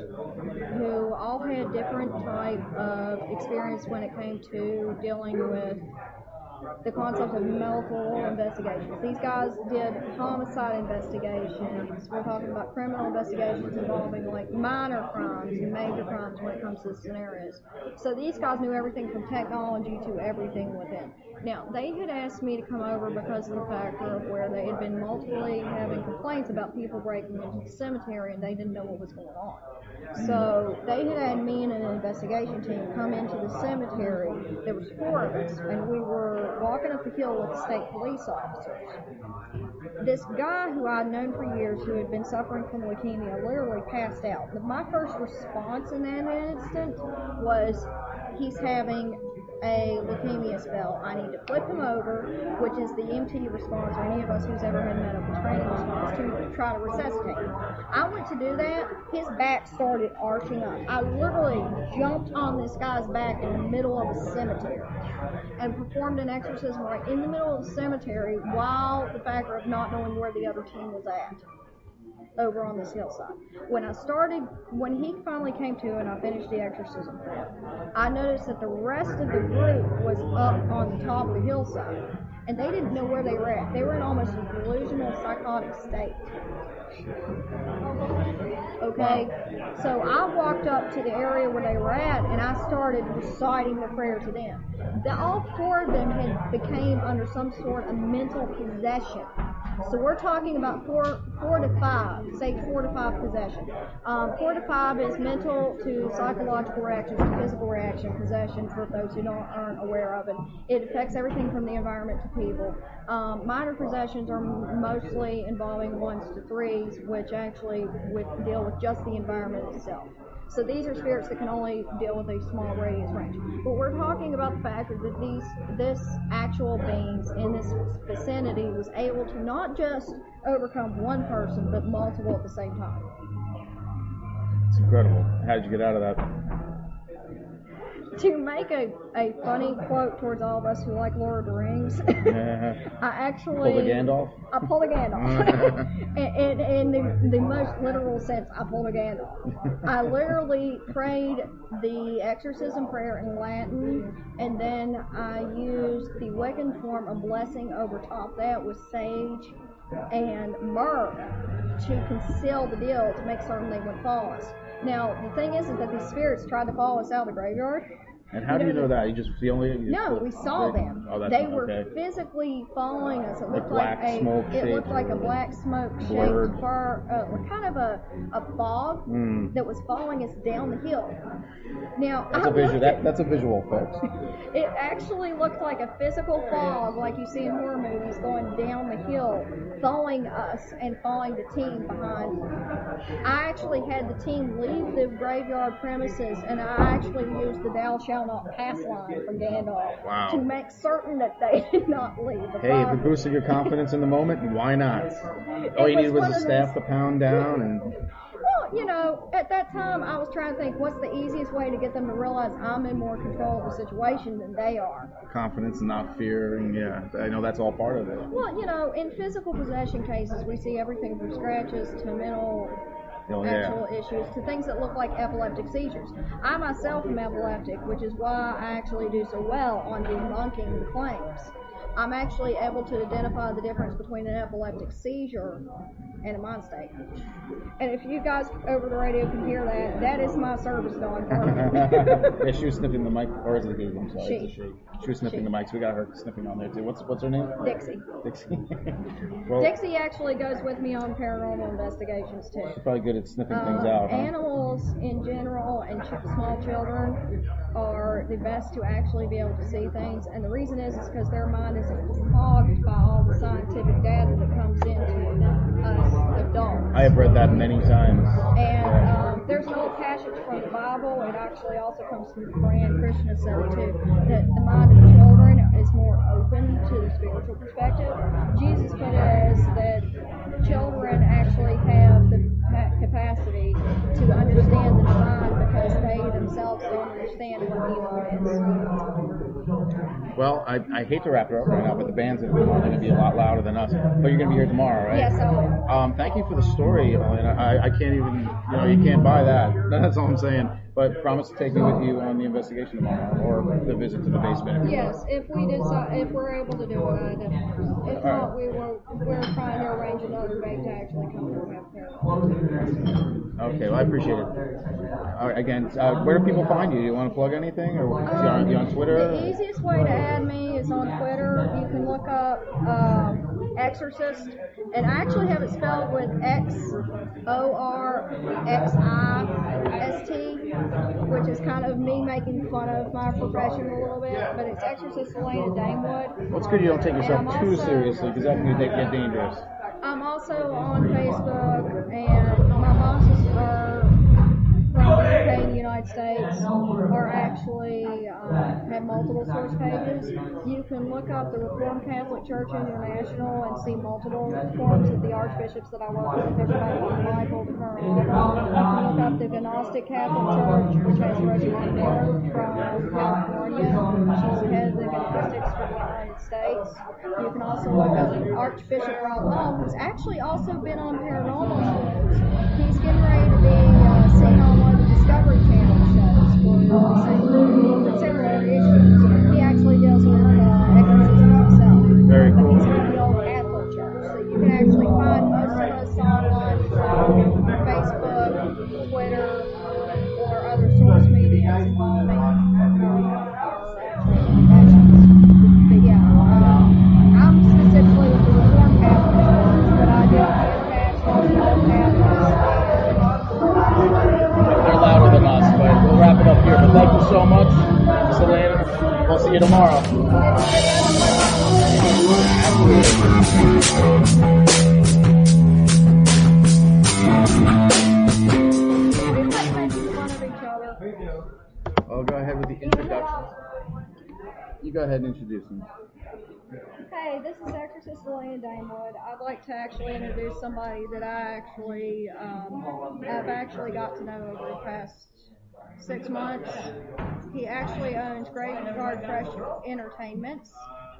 who all had different type of experience when it came to dealing with the concept of medical investigations. These guys did homicide investigations. We're talking about criminal investigations involving like minor crimes and major crimes when it comes to scenarios. So these guys knew everything from technology to everything within. Now, they had asked me to come over because of the factor of where they had been multiply having complaints about people breaking into the cemetery and they didn't know what was going on. So they had had me and an investigation team come into the cemetery. There was four of us, and we were walking up the hill with the state police officers. This guy who I'd known for years, who had been suffering from leukemia, literally passed out. My first response in that instant was, he's having a leukemia spell. I need to flip him over, which is the MT response, or any of us who's ever had medical training response, to try to resuscitate him. I went to do that, his back started arching up. I literally jumped on this guy's back in the middle of a cemetery and performed an exorcism right in the middle of the cemetery while the factor of not knowing where the other team was at over on this hillside. When I started, when he finally came to and I finished the exorcism, I noticed that the rest of the group was up on the top of the hillside. And they didn't know where they were at. They were in almost a delusional psychotic state. Okay? So I walked up to the area where they were at and I started reciting the prayer to them. The, all four of them had became under some sort of mental possession. So we're talking about four, four to five, say four to five possession. Um, four to five is mental to psychological reaction to physical reaction, possession for those who don't, aren't aware of it. It affects everything from the environment to people. Um, minor possessions are mostly involving ones to threes, which actually with, deal with just the environment itself. So these are spirits that can only deal with a small radius range. But we're talking about the fact that these this actual beings in this vicinity was able to not just overcome one person, but multiple at the same time. It's incredible. How did you get out of that? To make a, a funny quote towards all of us who like Lord of the Rings, I actually Pull the Gandalf? I pulled a Gandalf. in, in, in the, the most literal sense, I pulled a Gandalf. I literally prayed the exorcism prayer in Latin, and then I used the Wiccan form of blessing over top that with sage and myrrh to conceal the deal to make certain they wouldn't follow us. Now, the thing is, is that these spirits tried to follow us out of the graveyard. And how do you know that? You just feel it? No, we saw them. Oh, they not were okay. physically following us. It looked like, black a smoke it looked like a black smoke Blurred. shaped far, uh, kind of a, a fog Mm. that was following us down the hill. Now That's I a visual. That, that's a visual, folks. it actually looked like a physical fog, like you see in horror movies, going down the hill, following us and following the team behind. I actually had the team leave the graveyard premises, and I actually used the "Thou shalt not pass" line from Gandalf Wow. to make certain that they did not leave. The Hey, if it boosted your confidence in the moment, why not? All you needed was one a of staff those- to pound down, and Well, you know, at that time I was trying to think what's the easiest way to get them to realize I'm in more control of the situation than they are. confidence and not fear, and yeah, I know that's all part of it. Well, you know, in physical possession cases, we see everything from scratches to mental Oh, yeah. actual issues to things that look like epileptic seizures. I myself am epileptic, which is why I actually do so well on debunking the claims. I'm actually able to identify the difference between an epileptic seizure and a mind state. And if you guys over the radio can hear that, that is my service dog. yeah, she was sniffing the mic, or is it he? I'm sorry, She. it's a she. She was sniffing She. the mic, so we got her sniffing on there too. What's what's her name? Dixie. Dixie. well, Dixie actually goes with me on paranormal investigations too. she's probably good at sniffing things Um, out, huh? Animals in general and ch- small children are the best to actually be able to see things, and the reason is is because their mind isn't fogged by all the scientific data that comes into us adults. I have read that many times. And um, there's an old passage from the Bible. It actually also comes from the Quran. Christian has said it too. That the mind of children is more open to the spiritual perspective. Jesus put it as that children actually have the capacity to understand the divine because they themselves don't understand what evil is. Well, I, I hate to wrap it up right now, but the band's going to be. They're going to be a lot louder than us. But you're going to be here tomorrow, right? Yes, I will. Um, thank you for the story, Alaina. I, I can't even, you know, you can't buy that. That's all I'm saying. But promise to take me with you on the investigation tomorrow, or the visit to the basement. Yes, if we decide, if we're able to do it. If not, we will, we're trying to arrange another date to actually come and have therapy. Okay, well I appreciate it. All right, again, uh, where do people find you? Do you want to plug anything, or you on, you on Twitter? The easiest way to add me is on Twitter. You can look up um, Exorcist, and I actually have it spelled with X O R X I S T, which is kind of me making fun of my profession a little bit. But it's Exorcist Alaina Damewood. Well, it's good you don't take yourself too also- seriously, because that can get dangerous. I'm also on Facebook, and United States, are actually uh, have multiple source pages. You can look up the Reformed Catholic Church International and see multiple forms of the archbishops that I work with, everybody from Michael to Colonel. You can look up the Gnostic Catholic Church, which has Rosemary Miller from California. She's the head of the Gnostics for the United States. You can also look up Archbishop Rob Long, who's actually also been on Paranormal shows. He's getting ready to be uh, seen on one of the Discovery Channel shows for the same, for similar issues. He actually deals with uh, himself. Very cool. So much, Miss Alaina. We'll see you tomorrow. I'll go ahead with the introductions. You go ahead and introduce them. Hey, this is actress Alaina Damewood. I'd like to actually introduce somebody that I actually um, have actually got to know over the past six months. He actually owns Graveyard Fresh Entertainments.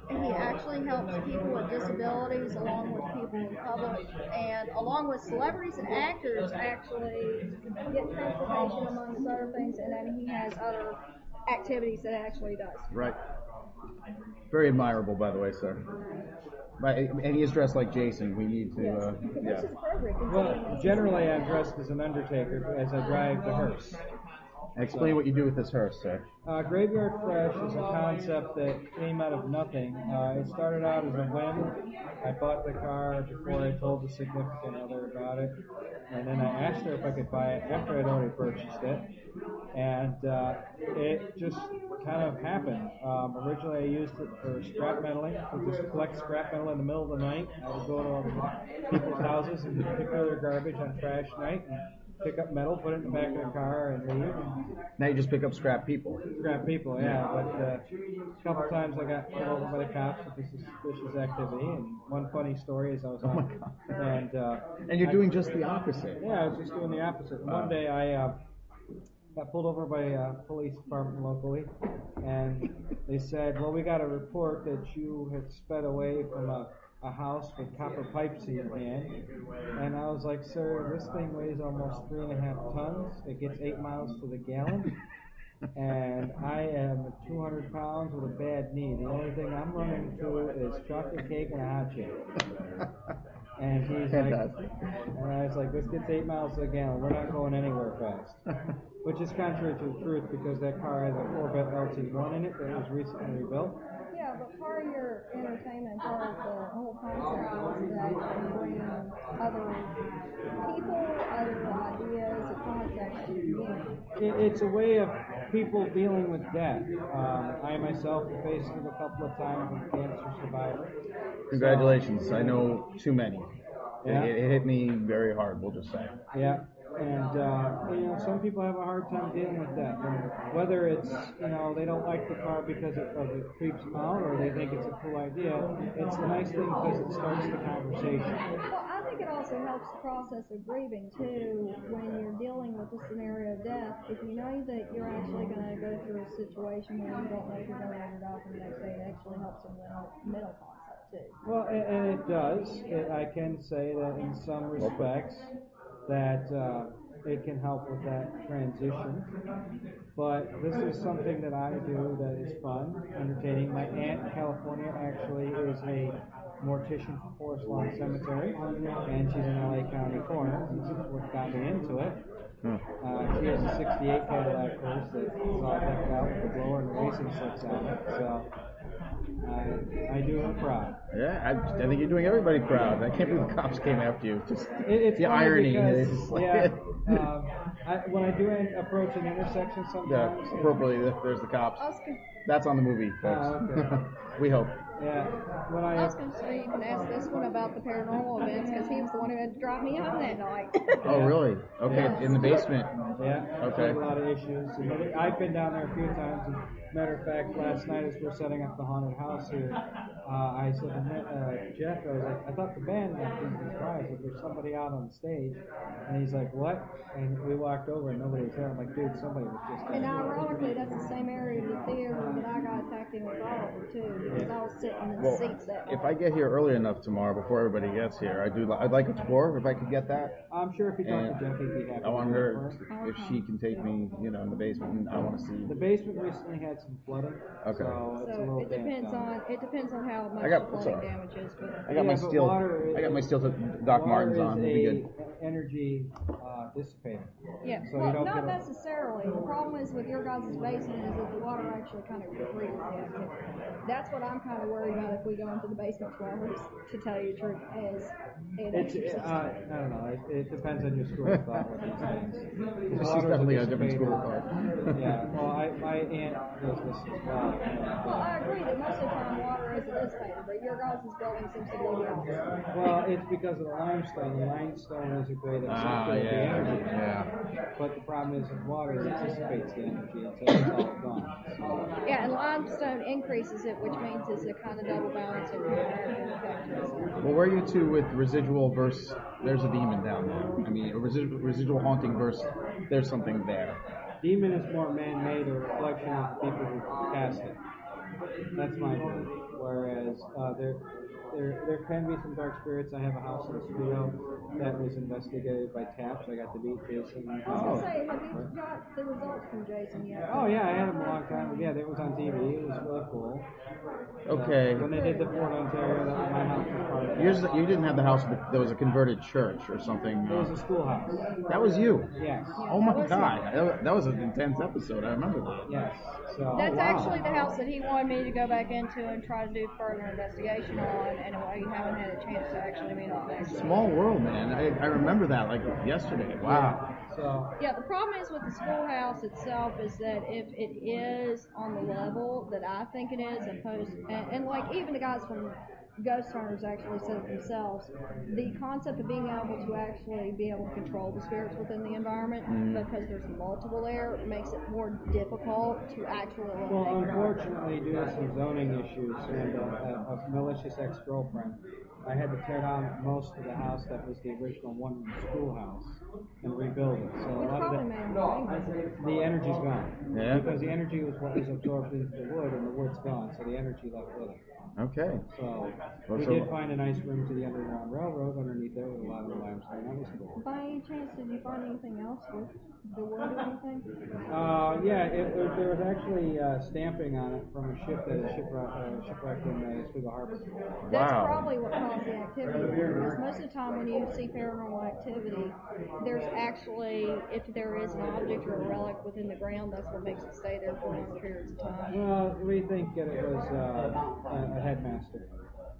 He actually helps people with disabilities along with people in public and along with celebrities and actors actually get transportation among other things and then he has other activities that actually does. Right. Very admirable, by the way, sir. Right, and he is dressed like Jason. We need to, uh, yeah. Well, generally I'm dressed as an undertaker as I drive the hearse. Explain what you do with this hearse, sir. Uh, Graveyard Fresh is a concept that came out of nothing. Uh, it started out as a whim. I bought the car before I told the significant other about it, and then I asked her if I could buy it after I'd already purchased it, and uh, it just kind of happened. Um, originally, I used it for scrap metaling, to just collect scrap metal in the middle of the night. I would go to people's houses and pick up their garbage on trash night. And, Pick up metal, put it in the back of the car, and leave. Now you just pick up scrap people. Scrap people, yeah. But uh, a couple times I got pulled over by the cops with this suspicious activity. And one funny story is I was Oh my on, and uh, And you're I- doing just the opposite. Yeah, I was just doing the opposite. Wow. One day I uh, got pulled over by a police department locally, and they said, "Well, we got a report that you had sped away from a." A house with copper pipes in your hand, and I was like, "Sir, this thing weighs almost three and a half tons. It gets eight miles to the gallon, and I am 200 pounds with a bad knee. The only thing I'm running to is chocolate cake and a hot chick. And he's Fantastic. like, and I was like, this gets eight miles to the gallon. We're not going anywhere fast. Which is contrary to the truth because that car has a Corvette LT1 in it that was recently rebuilt. Yeah, but part of your entertainment, part of the whole concept is that you bring other people, other ideas, and concepts to the. It, it's a way of people dealing with death. Um, I myself faced it a couple of times with cancer survivor. Congratulations. I know too many. Yeah. It, it hit me very hard, we'll just say. Yeah, and uh, you know, some people have a hard time dealing with that. And whether it's you know they don't like the car because it, of it creeps them out, or they think it's a cool idea, it's a nice thing because it starts the conversation. Well, I think it also helps the process of grieving too when you're dealing with the scenario of death. If you know that you're actually going to go through a situation where you don't know if you're going to end up in the next day, it actually helps in the mental concept too. Well, and, and it does. It, I can say that in some respects, that uh, it can help with that transition. But this is something that I do that is fun, entertaining. My aunt in California actually is a mortician for Forest Lawn Cemetery, and she's in LA County Coroner. and This is what got me into it. Uh, she has a 68 Cadillac Horse that's all decked out with the blower and racing slicks on it. So I, I do her proud. Yeah, I, I think you're doing everybody proud. I can't believe the cops came after you. Just It, it's the irony. Because, is just like, yeah, um, I, when I do an, approach an intersection sometimes. yeah, sometimes. appropriately, there's the cops. That's on the movie, folks. Oh, okay. we hope. Yeah, when I I was going to say you can ask this one about the paranormal events because he was the one who had to drive me home that night. Oh, really? Okay, Yeah. in the basement. Yeah, Okay. there's a lot of issues. And I've been down there a few times. And matter of fact, last night as we are setting up the haunted house here, uh, I said to uh, Jeff, I was like, I thought the band left these guys. If there's somebody out on stage, and he's like, what? And we walked over and nobody was there. I'm like, dude, somebody was just. And ironically, that's the same area of the theater that I got attacked in with Oliver too, because I was sitting in the Well, seats that if. I get here early enough tomorrow before everybody gets here, I do. li- I'd like a tour if I could get that. I'm sure if you talk And to Jeff, he'd be happy. I want to her for if she can take me, you know, in the basement. And I want to see. The basement recently had some flooding. Okay. So it's a So little it depends down on it depends on how much I got- the flooding all right. damage is. But I got my Yeah, but steel. water I got my is- steel to Doc Water Martens on. We'll be a good. energy uh, dissipator. Yeah, So well, you don't not get a- necessarily. The problem is with your guys' basement is that the water actually kind of freezes the activity. That's what I'm kind of worried about if we go into the basement tomorrow, to tell you the truth, as an It's, exorcist. uh, I don't know. It, it depends on your school of thought with these things. She's Water's definitely a different dissipator. school of thought. yeah. Well, I, my aunt does this as well. Well, I agree that most of the time water is a dissipator, but your guys' building seems to be the opposite. Well, it's because of the limestone. The limestone is a great Ah, absorber of the yeah, energy. yeah. But the problem is with water, it dissipates the energy until it's all gone. So, Yeah, and limestone increases it, which means it's a kind of double balancing effect. Well, where are you two with residual versus there's a demon down there? I mean, a residual, residual haunting versus there's something there. demon is more man-made or reflection of the people who cast it. That's my view. Whereas uh, there, there, there can be some dark spirits. I have a house in Oswego that was investigated by TAPS. I got to meet Jason. I was gonna say, have you got the results from Jason yet? Oh yeah, I had him a long time. ago. Yeah, that was on TV. It was really cool. Okay. Uh, when they did the Fort Ontario, that was my house was part of that. Yours, you didn't have the house, but there was a converted church or something. It was a schoolhouse. That was you. Yes. Oh my God, that- that was an intense episode. I remember that. Yes. So. That's actually the house that he wanted me to go back into and try to do further investigation on, and we haven't had a chance to actually meet on that. Small world, man. I, I remember that like yesterday. Wow. So. Yeah, the problem is with the schoolhouse itself is that if it is on the level that I think it is, and post, and, and like even the guys from Ghost Hunters actually said it themselves, the concept of being able to actually be able to control the spirits within the environment Mhm. because there's multiple there makes it more difficult to actually. Well, unfortunately, due to some zoning issues and a, a, a malicious ex-girlfriend, I had to tear down most of the house that was the original one-room schoolhouse and rebuild it. So a lot of probably made more the, the energy's gone. Yeah. Because the energy was what was absorbed into the wood, and the wood's gone, so the energy left with it. Okay. So Well, we so- did find a nice room to the Underground Railroad underneath there with a lot of the limestone. That was cool. By any chance, did you find anything else with the wood or anything? Uh, yeah, it, it, there was actually uh, stamping on it from a ship that is shipwrecked, uh, shipwrecked in uh, Oswego Harbor. That's probably what caused the activity because most of the time when you see paranormal activity, there's actually, if there is an object or a relic within the ground, that's what makes it stay there for long periods of time. Well, we think that it was uh, a, a headmaster.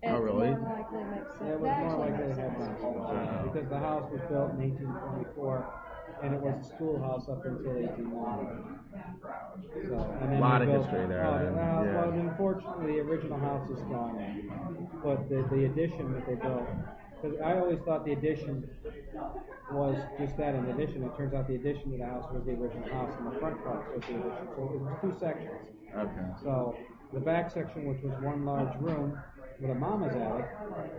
It's Oh, really? more likely makes sense. It was That more likely a makes sense. headmaster because the house was built in 1824 and it was a schoolhouse up until 1890. So, then Lot of history there, then. well, Yeah. well, unfortunately, the original house is gone. But the, the addition that they built, because I always thought the addition was just that, an addition. It turns out the addition to the house was the original house, and the front part was the addition. So it was two sections. Okay. So the back section, which was one large room with a mama's attic,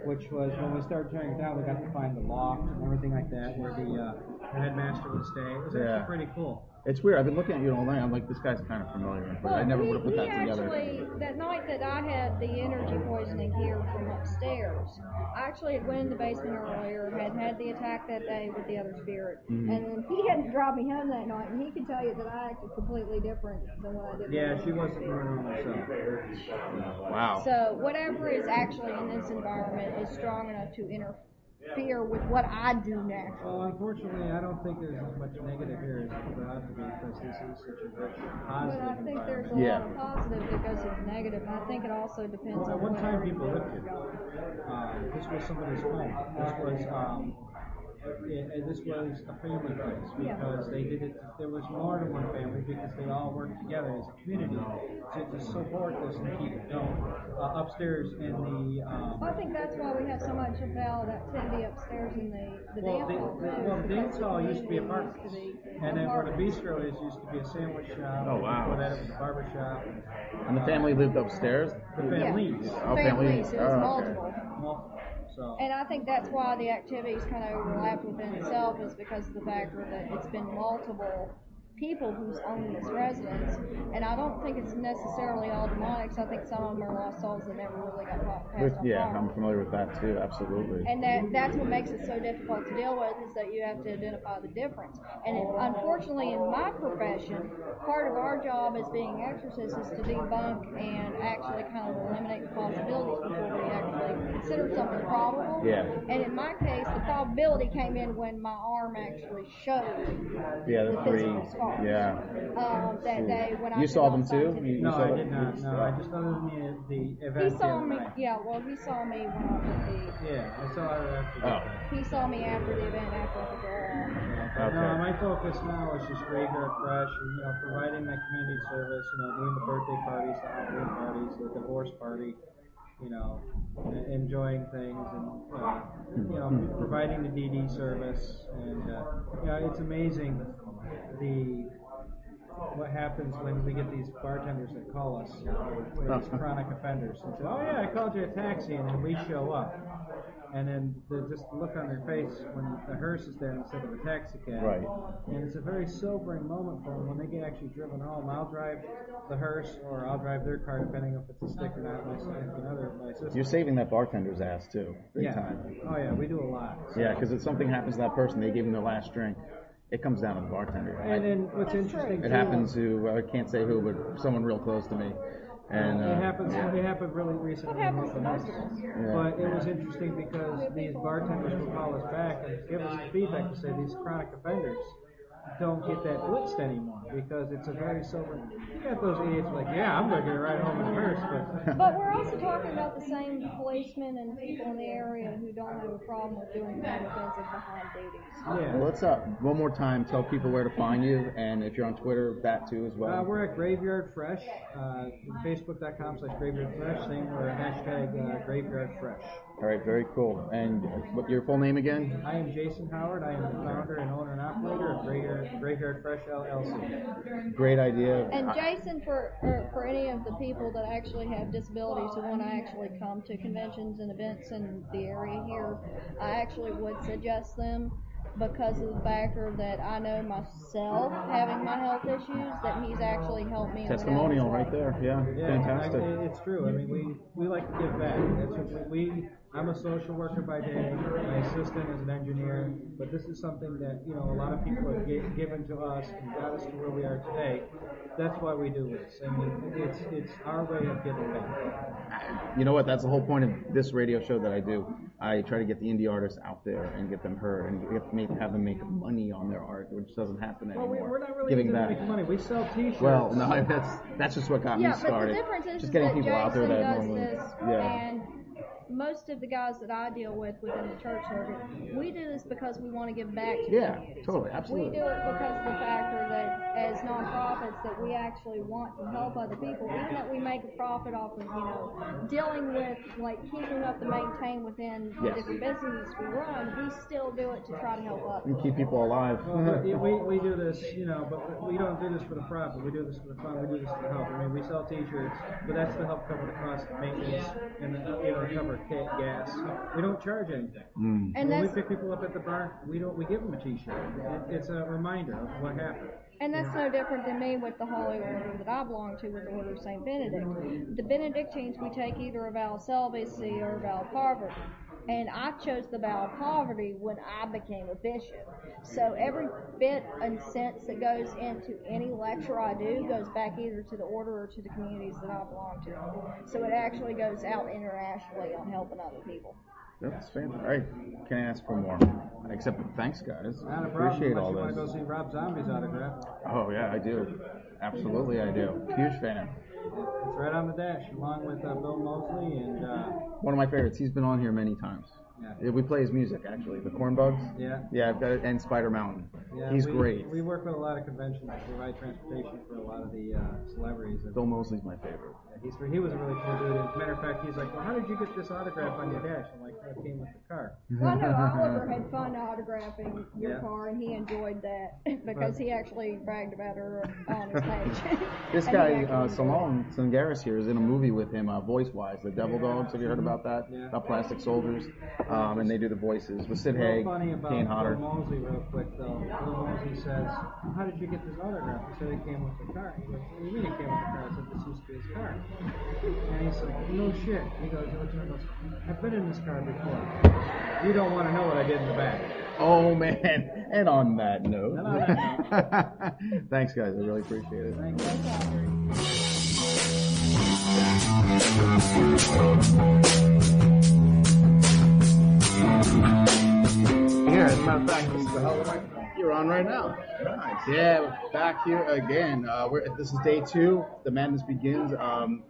which was when we started tearing it down, we got to find the loft and everything like that, where the uh, the headmaster would stay. It was Yeah. actually pretty cool. It's weird. I've been looking at you all night. I'm like, this guy's kind of familiar, but I never would have put he that together. actually, that night that I had the energy poisoning here from upstairs, I actually had went in the basement earlier, had had the attack that day with the other spirit, Mhm. and then he had to drive me home that night, and he could tell you that I acted completely different than what I did. Yeah, she wasn't her normal self. Wow. So whatever is actually in this environment is strong enough to interfere with what I do naturally. Well, unfortunately, I don't think there's as much negative here as there ought to be because this is such a rich, But positive I think there's a environment. lot of positive that goes with negative, and I think it also depends Well, on at one time people you're lived here. going. Um, this was somebody's home. This was um, it, it- this was a family place Yeah. because they did it. There was more than one family because they all worked together as a community to, to support this and keep it going. Uh, upstairs in the um, I think that's why we have so much about activity upstairs in the, the Well, dance hall. the, well, the dance hall used to be community apartments, to be and then where the bistro is used to be a sandwich shop. Oh, wow. Before that, it was a barber shop. And the family lived upstairs. The families. Oh, families. Families, it was Oh, okay. multiple. And I think that's why the activities kind of overlap within itself is because of the fact that it's been multiple people who's owned this residence. And I don't think it's necessarily all demonics. I think some of them are lost souls that never really got pa- passed With, on yeah. I'm familiar with that too. Absolutely. And that that's what makes it so difficult to deal with is that you have to identify the difference. And it, unfortunately, in my profession, part of our job as being exorcists is to debunk and actually kind of eliminate the possibilities before we actually consider something probable. Yeah. And in my case, the probability came in when my arm actually showed Yeah, the three. physical scars. Yeah. Um, that day when I You saw them too? scientific- You, you No, saw I them? did not. No, I just other than the, the He event. the saw me. night. Yeah, well, he saw me when I did the. Yeah, I saw her after. Oh. the- He saw me after the event after the draw. Okay. No, my focus now is just graveyard fresh and you know providing that community service. You know, doing the birthday parties, the Halloween parties, the divorce party. You know, enjoying things and uh, you know providing the DD service. And uh, yeah, it's amazing the what happens when we get these bartenders that call us, these chronic offenders, and say, "Oh yeah, I called you a taxi," and then we show up, and then the just the look on their face when the hearse is there instead of a taxi cab. Right. And it's a very sobering moment for them when they get actually driven home. I'll drive the hearse, or I'll drive their car, depending if it's a stick or not. My significant other, my sister. You're saving that bartender's ass too. Big yeah. time. Oh yeah, we do a lot. Yeah, because if something happens to that person, they gave them their last drink. It comes down to the bartender. And then what's interesting It too, happened to I can't say who, but someone real close to me. And it uh, happens. yeah. It happened really recently. in Milton Heights. Yeah. But it was interesting because these bartenders will call us back and give us feedback to say these chronic offenders don't get that blitzed anymore because it's a very sober. You got those idiots like, yeah, I'm going to get a ride home in the hearse, but But we're also talking about the same policemen and people in the area who don't have a problem with doing non-offensive behind duties. yeah. Well, let's uh, one more time tell people where to find you, and if you're on Twitter, that too as well. Uh, we're at Graveyard Fresh, uh, Facebook.com slash Graveyard Fresh, same or hashtag uh, Graveyard Fresh. All right, very cool. And what your full name again? I am Jason Howard. I am the founder and owner and operator of Graveyard, Graveyard Fresh LLC. Great idea. And Jason, for or for any of the people that actually have disabilities who want to actually come to conventions and events in the area here, I actually would suggest them because of the factor that I know myself having my health issues that he's actually helped me. in and out of Testimonial right there. Yeah, Yeah, fantastic. I- it's true. I mean, we, we like to give back. That's what we, we. I'm a social worker by day. My assistant is an engineer. But this is something that you know a lot of people have gi- given to us and got us to where we are today. That's why we do this. I mean, it's it's our way of giving back. You know what? That's the whole point of this radio show that I do. I try to get the indie artists out there and get them heard and get, make, have them make money on their art, which doesn't happen Well, anymore. we, we're not really Giving back. making money. We sell T-shirts. Well, no, that's that's just what got yeah, me but started. the difference is, just is getting that people out there Jason that does normally, this, yeah. and most of the guys that I deal with within the church circuit, we do this because we want to give back to the Yeah, community. totally, We do it because of the factor that as nonprofits that we actually want to help other people, even that we make a profit off of, you know, dealing with like keeping up the maintain within the different businesses we run, we still do it to try to help others. And keep people alive. Well, we, we, we do this, you know, but we don't do this for the profit. We do this for the fun. We do this for the help. I mean, we sell T-shirts, but that's to help cover the cost of maintenance and the, you know, cover ca- gas. We don't charge anything. Mm. And when we that's- pick people up at the bar, we don't. We give them a T-shirt. It, it's a reminder of what happened. And that's no different than me with the Holy Order that I belong to with the Order of St. Benedict. The Benedictines, we take either a vow of celibacy or a vow of poverty. And I chose the vow of poverty when I became a bishop. So every bit and cents that goes into any lecture I do goes back either to the order or to the communities that I belong to. So it actually goes out internationally on helping other people. That's fantastic. I can't ask for more. Except thanks, guys. Not a problem. Appreciate unless all you want to go see Rob Zombie's autograph. Oh yeah, I do. Absolutely, I do. Huge fan. It's right on the dash, along with uh, Bill Moseley and uh, One of my favorites. He's been on here many times. Yeah. We play his music actually. The Cornbugs. Yeah. Yeah, I've got it. And Spider Mountain. yeah, He's we, great. We work with a lot of conventions to provide transportation for a lot of the uh, celebrities. And, Bill Moseley's my favorite. yeah, he's he was a really cool dude. As a matter of fact, he's like, "Well, how did you get this autograph on your dash?" I'm like, "That came with the car." Well, I know Oliver had fun autographing your Yeah. car, and he enjoyed that because he actually bragged about her on his page. This And he guy, actually uh, enjoyed it. Tsangaras here, is in a movie with him, uh, voice wise, The Devil Dogs. Have you heard about that? Yeah. About plastic soldiers. Um, and they do the voices with Sid Haig, Real funny about Kane Bill Hodder. Moseley, real quick though. Bill Moseley says, "How did you get this autograph?" He said it came with the car. He goes, "What do you mean it came with the car?" I said, "This used to be his car." And he's like, "No shit." He goes, he looks at me and goes, "I've been in this car before. You don't want to know what I did in the back." Oh man! And on that note, And on that thanks guys, I really appreciate it. Here, as a matter of fact, this is the hell of a- You're on right now. Nice. Yeah, we're back here again. Uh, we're, this is day two. The madness begins. Um,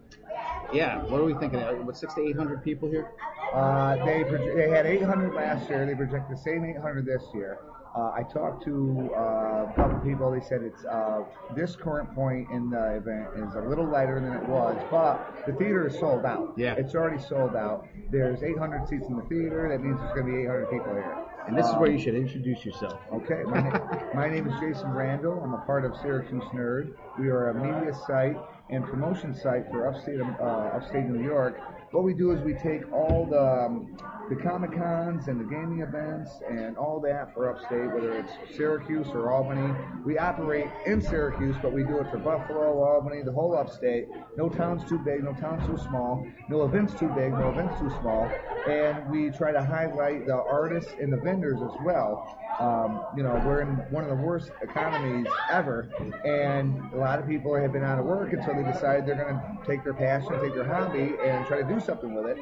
yeah, what are we thinking? Uh, What six to eight hundred people here? Uh, they proje- they had 800 last year. They project the same 800 this year. Uh, I talked to uh, a couple people. They said it's uh, this current point in the event is a little lighter than it was, but the theater is sold out. Yeah. it's already sold out. There's 800 seats in the theater. That means there's going to be 800 people here. And this is Um, where you should introduce yourself. Okay, my, na- my name is Jason Randall. I'm a part of Syracuse Nerd. We are a media site and promotion site for upstate, uh, upstate New York. What we do is we take all the, um, the Comic Cons and the gaming events and all that for upstate, whether it's Syracuse or Albany. We operate in Syracuse, but we do it for Buffalo, Albany, the whole upstate. No town's too big, no town's too small, no event's too big, no event's too small. And we try to highlight the artists and the vendors as well. Um, you know, we're in one of the worst economies ever, and a lot of people have been out of work until they decide they're going to take their passion, take their hobby, and try to do something with it.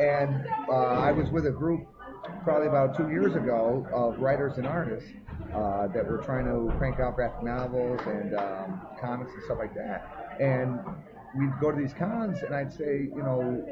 And uh, I was with a group probably about two years ago of writers and artists uh, that were trying to crank out graphic novels and um, comics and stuff like that. And we'd go to these cons, and I'd say, you know,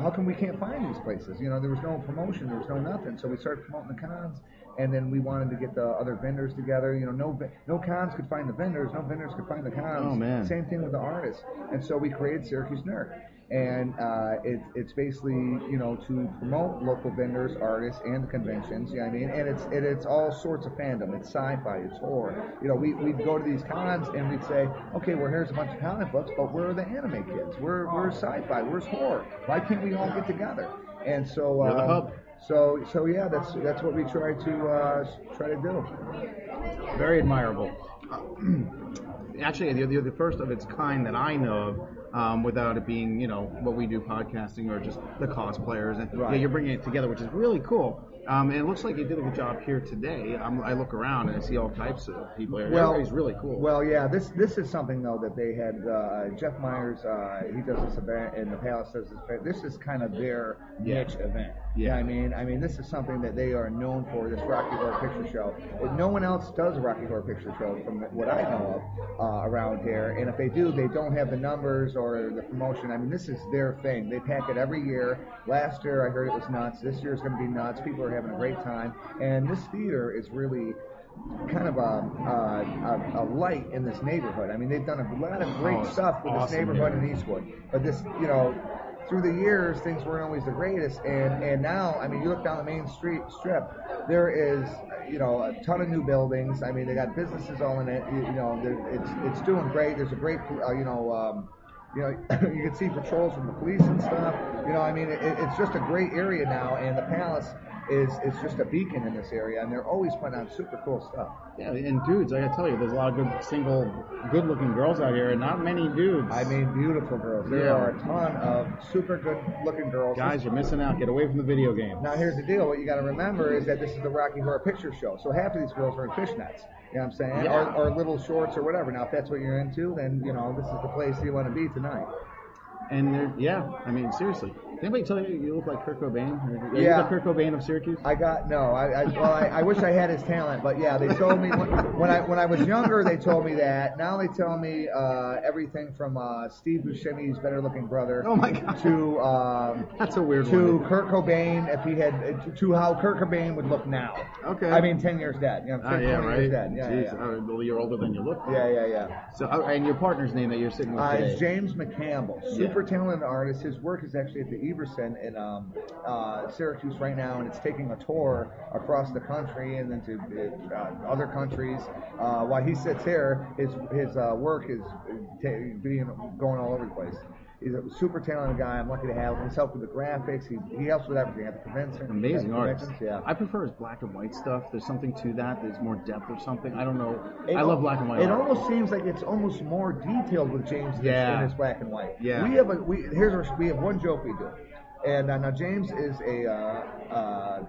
how come we can't find these places? You know, there was no promotion, there was no nothing. So we started promoting the cons, and then we wanted to get the other vendors together. You know, no no cons could find the vendors, no vendors could find the cons. Oh, man. Same thing with the artists, and so we created Syracuse Nerd. And uh, it, it's basically, you know, to promote local vendors, artists, and the conventions. You know what I mean? And it's it, it's all sorts of fandom. It's sci-fi, it's horror. You know, we we'd go to these cons and we'd say, okay, well here's a bunch of comic books, but where are the anime kids? We're we're sci-fi. Where's horror? Why can't we all get together? And so um, hub. So so yeah, that's that's what we try to uh, try to do. Very admirable. Actually, you're the, the first of its kind that I know of, um, without it being, you know, what we do podcasting or just the cosplayers. And yeah, you're bringing it together, which is really cool. Um, and it looks like you did a good job here today. Um, I look around and I see all types of people here. Well, Everybody's really cool. Well, yeah, this this is something though that they had. Uh, Jeff Myers, uh, he does this event, and the Palace does this event. This is kind of their Yeah. niche event. Yeah. I mean, I mean, this is something that they are known for. This Rocky Horror Picture Show. And no one else does Rocky Horror Picture Show, from what I know of, uh, around here. And if they do, they don't have the numbers or the promotion. I mean, this is their thing. They pack it every year. Last year, I heard it was nuts. This year is going to be nuts. People are having a great time, and this theater is really kind of a, a, a, a light in this neighborhood. I mean, they've done a lot of great Oh, stuff with awesome this neighborhood here. in Eastwood. But this, you know, through the years, things weren't always the greatest. And and now, I mean, you look down the main street strip, there is, you know, a ton of new buildings. I mean, they got businesses all in it. You, you know, it's it's doing great. There's a great, uh, you know. Um, You know, you can see patrols from the police and stuff. You know, I mean, it, it's just a great area now, and the palace is is just a beacon in this area, and they're always putting on super cool stuff. Yeah, and dudes, I gotta tell you, there's a lot of good single, good-looking girls out here, and not many dudes. I mean, beautiful girls. There Yeah. are a ton of super good-looking girls. Guys, you're missing out. Get away from the video game. Now here's the deal. What you got to remember is that this is the Rocky Horror Picture Show. So half of these girls are in fishnets. You know what I'm saying? Yeah. Or, or little shorts or whatever. Now if that's what you're into, then you know this is the place you want to be tonight. And they're, yeah, I mean, seriously. Did anybody tell you you look like Kurt Cobain? Are you Yeah. the Kurt Cobain of Syracuse? I got no. I, I well, I, I wish I had his talent, but yeah, they told me when, when I when I was younger, they told me that. Now they tell me uh, everything from uh, Steve Buscemi's better looking brother. Oh my God. To um, That's a weird to one. Kurt Cobain if he had to how Kurt Cobain would look now. Okay. I mean, ten years dead. You know, Oh, 15 yeah, years right. dead. Yeah, Jeez, yeah, yeah. uh, well, you're older than you look. Yeah, yeah, yeah. So, uh, and your partner's name that you're sitting with Uh, today? James McCampbell, Yeah. Super talented artist. His work is actually at the Everson in um, uh, Syracuse right now, and it's taking a tour across the country and then to uh, other countries. Uh, while he sits here, his his uh, work is ta- being going all over the place. He's a super talented guy. I'm lucky to have him. He's helped with the graphics. He, he helps with everything at the convention. Amazing artist. Yeah. I prefer his black and white stuff. There's something to that. There's more depth or something. I don't know. It I love black and white. It art. almost seems like it's almost more detailed with James than Yeah. in his black and white. Yeah. We have a we here's our, we have one joke we do, and uh, now James is a uh, uh,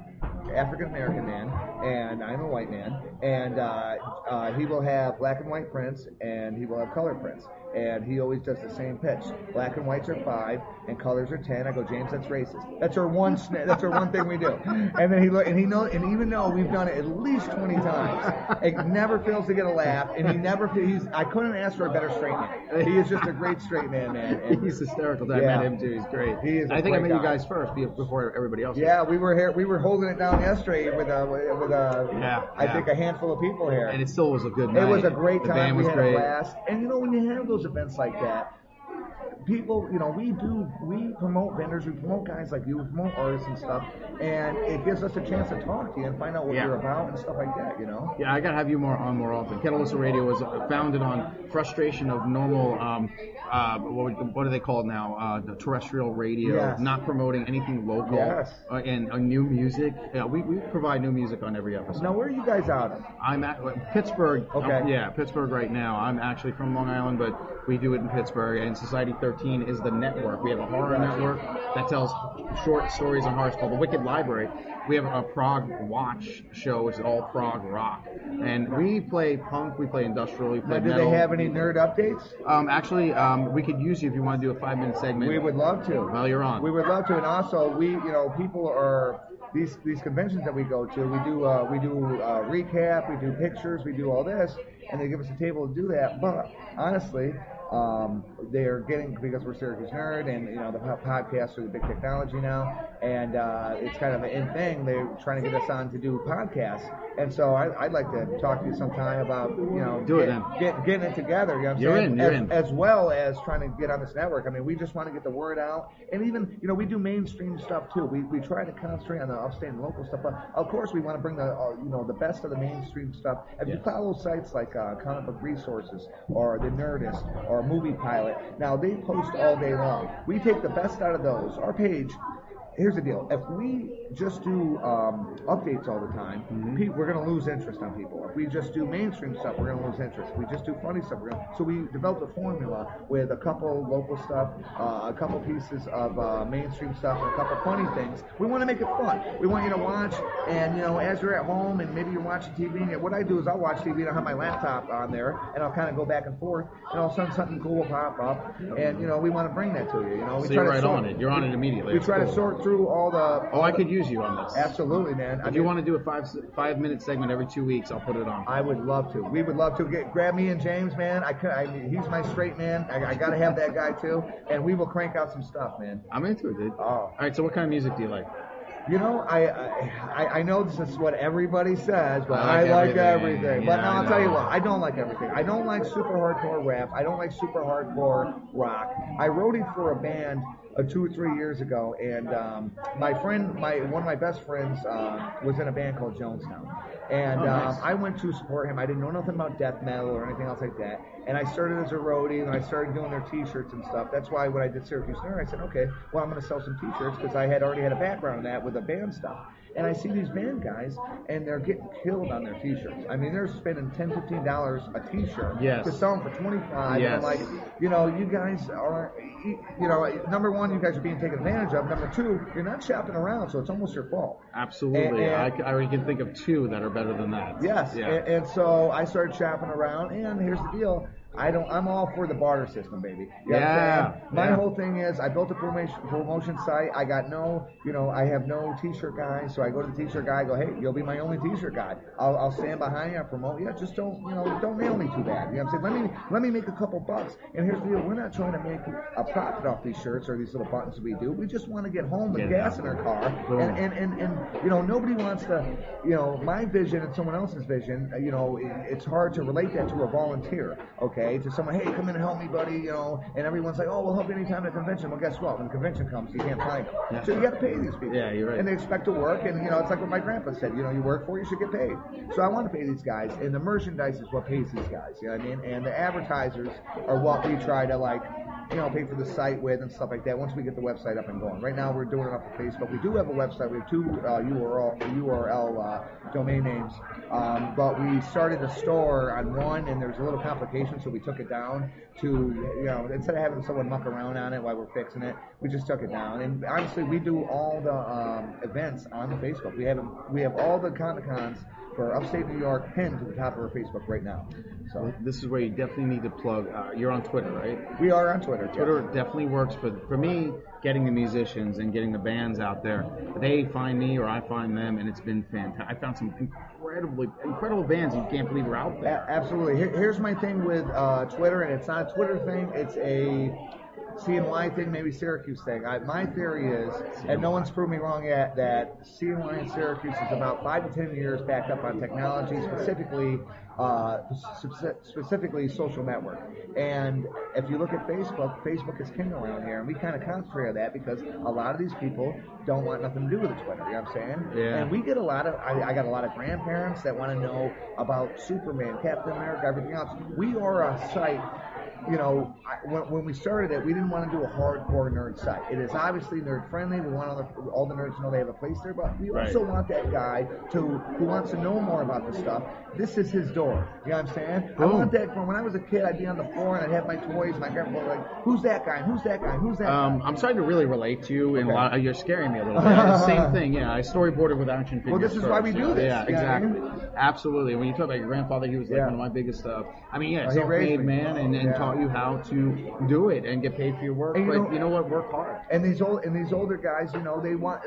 African American man, and I'm a white man, and uh, uh, he will have black and white prints, and he will have color prints. And he always does the same pitch. Black and whites are five, and colors are ten. I go, James, that's racist. That's our one. sna- That's our one thing we do. And then he look, and he know, and even though we've done it at least twenty times, it never fails to get a laugh. And he never. He's. I couldn't ask for a better straight man. He is just a great straight man, man. And He's hysterical. I Yeah. met him too. He's great. He is I think I met you guys first before everybody else. Yeah, we were here. We were holding it down yesterday with a with a. Yeah, I yeah. think a handful of people here. And it still was a good night. It was a great The time. band we had great. a blast. And you know, when you have those events like that, people, you know, we do, we promote vendors, we promote guys like you, we promote artists and stuff, and it gives us a chance to talk to you and find out what Yeah. you're about and stuff like that, you know? Yeah, I gotta have you more on more often. Kettle Whistle Radio was uh, founded on frustration of normal, um, uh, what, what do they call it now? Uh, the terrestrial radio, Yes. not promoting anything local, Yes. uh, and uh, new music. Yeah, we, we provide new music on every episode. Now, where are you guys out of? I'm at Pittsburgh. Okay. um, yeah, Pittsburgh right now. I'm actually from Long Island, but we do it in Pittsburgh. And Society 13 is the network. We have a horror network that tells short stories on horror. It's called the Wicked Library. We have a Prog Watch show, which is all prog rock. And we play punk, we play industrial, we Now, play do metal. they have any nerd updates? Um, actually, um, we could use you if you want to do a five minute segment. We would love to. Well, you're on. We would love to, and also we, you know, people are these these conventions that we go to. We do uh, we do uh, recap, we do pictures, we do all this, and they give us a table to do that. But honestly, um, they're getting because we're Syracuse Nerd, and you know the po- podcasts are the big technology now, and uh, it's kind of an in thing. They're trying to get us on to do podcasts, and so I, I'd like to talk to you sometime about you know Do it get- get, getting it together. You know what I'm You're saying? in, you're as, in. as well as trying to get on this network. I mean, we just want to get the word out, and even you know we do mainstream stuff too. We, we try to concentrate on the upstate and local stuff, but of course we want to bring the uh, you know the best of the mainstream stuff. If you follow sites like uh, Comic Book Resources or The Nerdist or Movie Pilot, now they post all day long. We take the best out of those. Our page. Here's the deal: if we just do um, updates all the time, Mm-hmm. pe- we're going to lose interest on people. If we just do mainstream stuff, we're going to lose interest. If we just do funny stuff, we're going to. So we developed a formula with a couple local stuff, uh, a couple pieces of uh, mainstream stuff, and a couple funny things. We want to make it fun. We want you to watch, and you know, as you're at home and maybe you're watching TV. And what I do is I'll watch TV and I'll have my laptop on there, and I'll kind of go back and forth, and all of a sudden something cool will pop up, and you know, we want to bring that to you. You know, we So try you're to right sort- on it. You're on it immediately. We It's try to sort through all the. Oh, I could use you on this. Absolutely, man. I If you want to do a five five minute segment every two weeks, I'll put it on. I would love to. We would love to get grab me and James, man. I could. I he's my straight man. I, I got to have that guy too, and we will crank out some stuff, man. I'm into it, dude. Oh. All right. So, what kind of music do you like? You know, I I, I know this is what everybody says, but I I like like everything. everything. But Yeah, now I I'll tell you what, I don't like everything. I don't like super hardcore rap. I don't like super hardcore rock. I wrote it for a band uh, two or three years ago, and um, my friend, my one of my best friends, uh, was in a band called Jonestown, and Oh, nice. um, I went to support him. I didn't know nothing about death metal or anything else like that, and I started as a roadie, and I started doing their T-shirts and stuff. That's why when I did Syracuse Nerd, I said, okay, well I'm going to sell some T-shirts because I had already had a background in that with the band stuff. And I see these band guys, and they're getting killed on their T-shirts. I mean, they're spending 10 15 dollars a T-shirt Yes. to sell them for 25. Yes. And I'm like, you know, you guys are, you know, number one, you guys are being taken advantage of. Number two, you're not shopping around, so it's almost your fault. Absolutely. And- I, and- I already can think of two that are better than that. Yes, Yeah. and, and so I started shopping around, and here's the deal. I don't. I'm all for the barter system, baby. You know Yeah. My yeah. whole thing is, I built a promotion promotion site. I got no, you know, I have no T-shirt guy, so I go to the T-shirt guy. I go, hey, you'll be my only T-shirt guy. I'll, I'll stand behind you. I'll promote you. Just don't, you know, don't nail me too bad. You know what I'm saying? Let me let me make a couple bucks. And here's the deal: we're not trying to make a profit off these shirts or these little buttons we do. We just want to get home with it gas in our car, and, and and and you know, nobody wants to, you know, my vision and someone else's vision. You know, it, it's hard to relate that to a volunteer. Okay, to someone, hey, come in and help me, buddy. You know, and everyone's like, oh, we'll help you anytime at the convention. Well, guess what? When the convention comes, you can't find them. Yeah. So you got to pay these people. Yeah, you're right. And they expect to work, and you know, it's like what my grandpa said. You know, you work for, you should get paid. So I want to pay these guys, and the merchandise is what pays these guys. You know what I mean? And the advertisers are what we try to like you know, pay for the site with and stuff like that once we get the website up and going. Right now we're doing it off of Facebook. We do have a website. We have two uh, URL, URL uh, domain names. Um, but we started a store on one and there's a little complication so we took it down to, you know, instead of having someone muck around on it while we're fixing it, we just took it down. And honestly, we do all the um, events on the Facebook. We have, we have all the Comic Cons for upstate New York pinned to the top of our Facebook right now. So This is where you definitely need to plug. Uh, you're on Twitter, right? we are on Twitter. yes. Twitter definitely works for for me getting the musicians and getting the bands out there. They find me or I find them, and it's been fantastic. I found some incredibly incredible bands you can't believe are out there. A- absolutely. Here, here's my thing with uh, Twitter, and it's not a Twitter thing. It's a CNY thing, maybe Syracuse thing. I, my theory is, and no one's proved me wrong yet, that CNY and Syracuse is about five to ten years backed up on technology, specifically uh, specifically social network. And if you look at Facebook, Facebook is king around here, and we kind of concentrate on that because a lot of these people don't want nothing to do with the Twitter. You know what I'm saying? Yeah. And we get a lot of, I, I got a lot of grandparents that want to know about Superman, Captain America, everything else. We are a site you know, I, when, when we started it, we didn't want to do a hardcore nerd site. It is obviously nerd friendly. We want all the, all the nerds to know they have a place there, but we Right. also want that guy to who wants to know more about the stuff. This is his door. You know what I'm saying? I want that. From when I was a kid, I'd be on the floor and I'd have my toys. My grandpa would be like, "Who's that guy? Who's that guy? Who's that?" Um, guy? I'm starting to really relate to you, and Okay. a lot, you're scaring me a little bit. Same thing, yeah. I storyboarded with action figures. Well, this is why we do this, Yeah, you know what I exactly. mean? Absolutely. When you talk about your grandfather, he was like Yeah. one of my biggest. Uh, I mean, yeah, he raised self-made man, and, and Yeah. taught you how to do it and get paid for your work. You but know- you know what? Work hard. And these old and these older guys, you know, they want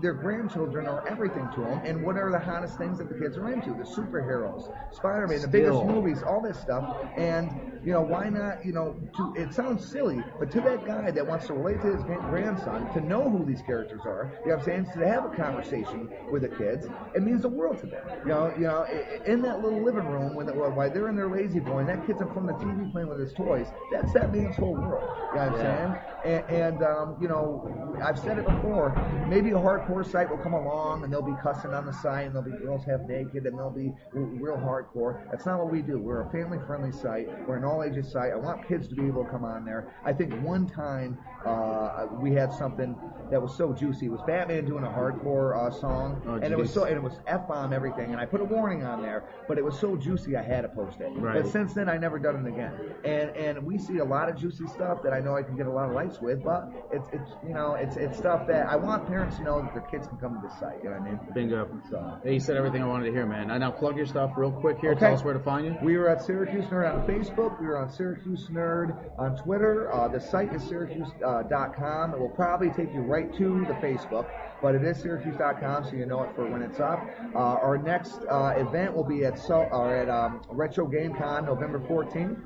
their grandchildren are everything to them. And what are the hottest things that the kids are into? The superheroes, Spider-Man, the biggest movies, all this stuff. And you know, why not? You know, to it sounds silly, but to that guy that wants to relate to his grandson, to know who these characters are, you know what I'm saying? To have a conversation with the kids, it means the world to them. You know, you know, in that little living room when while they're in their lazy boy, and that kid's in front of the TV playing with his toys. That's that man's whole world. You know what I'm Yeah. saying? And, and um, you know, I've said it before. Maybe a hardcore site will come along, and they'll be cussing on the site, and they'll be girls half naked, and they'll be real hardcore. That's not what we do. We're a family-friendly site. We're an all-ages site. I want kids to be able to come on there. I think one time uh, we had something that was so juicy. It was Batman doing a hardcore uh, song, Oh, and it was so, and it was f-bomb everything. And I put a warning on there, but it was so juicy I had to post it. Right. But since then, I never done it again. And and we see a lot of juicy stuff that I know I can get a lot of likes with, but it's it's you know it's it's stuff that I want parents to know that their kids can come to this site. You know what I mean? Bingo. So. Hey, you said everything I wanted to hear, man. I now plug your stuff real quick here. Okay. Tell us where to find you. We are at Syracuse Nerd on Facebook. We are on Syracuse Nerd on Twitter. Uh, the site is syracuse.com. it will probably take you right to the Facebook, but it is syracuse.com, so you know it for when it's up. Uh, our next uh, event will be at so, or at um, Retro Game Con November 14th,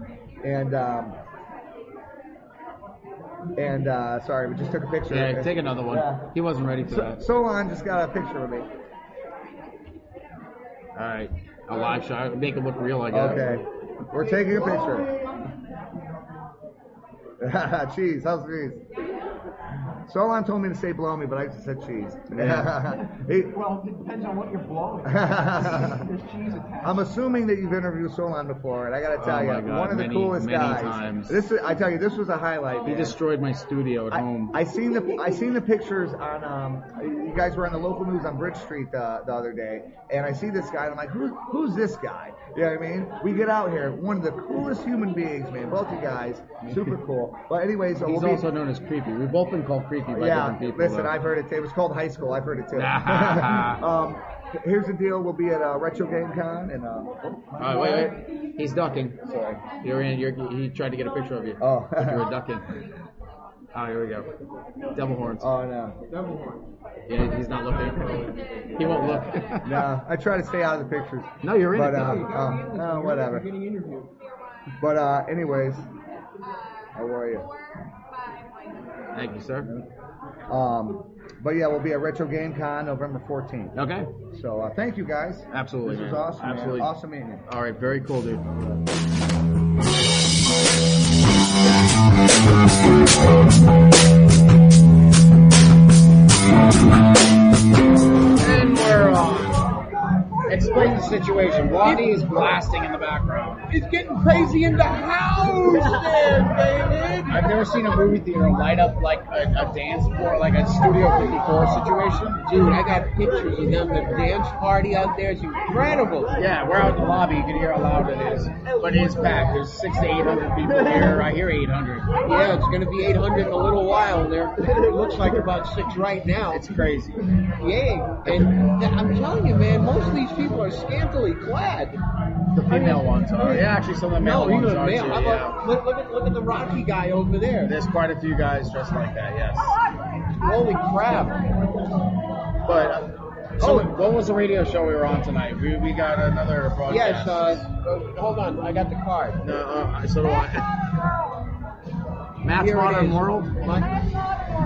and. Um, and uh, sorry, we just took a picture. Yeah, take another one. Yeah. He wasn't ready for So, that. Solon just got a picture of me. All right, a live shot. Make it look real, I guess. Okay. We're taking a picture. cheese, how's cheese? Solon told me to say blow me, but I just said cheese. Yeah. He- Well, it depends on what you're blowing. There's cheese attached. I'm assuming that you've interviewed Solon before, and I got to tell Oh you, God, one of the coolest many guys. times. This, is, I tell you, this was a highlight. He man. destroyed my studio at home. I seen the I seen the pictures on um you guys were on the local news on Bridge Street the, the other day and I see this guy and I'm like who who's this guy you know what I mean we get out here one of the coolest human beings man both of you guys super cool but anyways He's we'll be- also known as creepy. We've both been called creepy by yeah different people. listen though. I've heard it too. it was called high school I've heard it too um here's the deal we'll be at uh, Retro Game Con and uh oh, Uh, wait, wait. He's ducking. Sorry. You're in. You're, he tried to get a picture of you. Oh. But you were ducking. Oh, here we go. Devil horns. oh no Double horns. Yeah, he's not looking. He won't look. no I try to stay out of the pictures No, you're in but it. uh, oh, no whatever Getting interviewed. But uh, anyways, how are you? Thank you, sir. Um, but yeah, we'll be at Retro Game Con November 14th. Okay. So uh, thank you guys. Absolutely. This was man. awesome. man. Absolutely. Awesome meeting you. All right. Very cool, dude. Explain the situation. Waddy is blasting in the background. It's getting crazy in the house there, David. I've never seen a movie theater light up like a, a dance floor, like a Studio 54 situation. Dude, I got pictures of them. The dance party out there is incredible. Yeah, we're out in the lobby. You can hear how loud it is. But it is packed. There's six to eight hundred people here. I hear 800. Yeah, it's going to be 800 in a little while. There, it looks like about six right now. It's crazy. Yeah, and I'm telling you, man, most of these people are scantily clad. The female ones are. Yeah, actually, some of the male no, ones even are male. too. How Yeah. about, look, look at look at the Rocky guy over there. There's quite a few guys dressed like that. Yes. Holy crap! But uh, so what was the radio show we were on tonight? We, we got another broadcast. Yes. Uh, uh, hold on, I got the card. No, uh, so do I. Matt's Here Modern. World. What?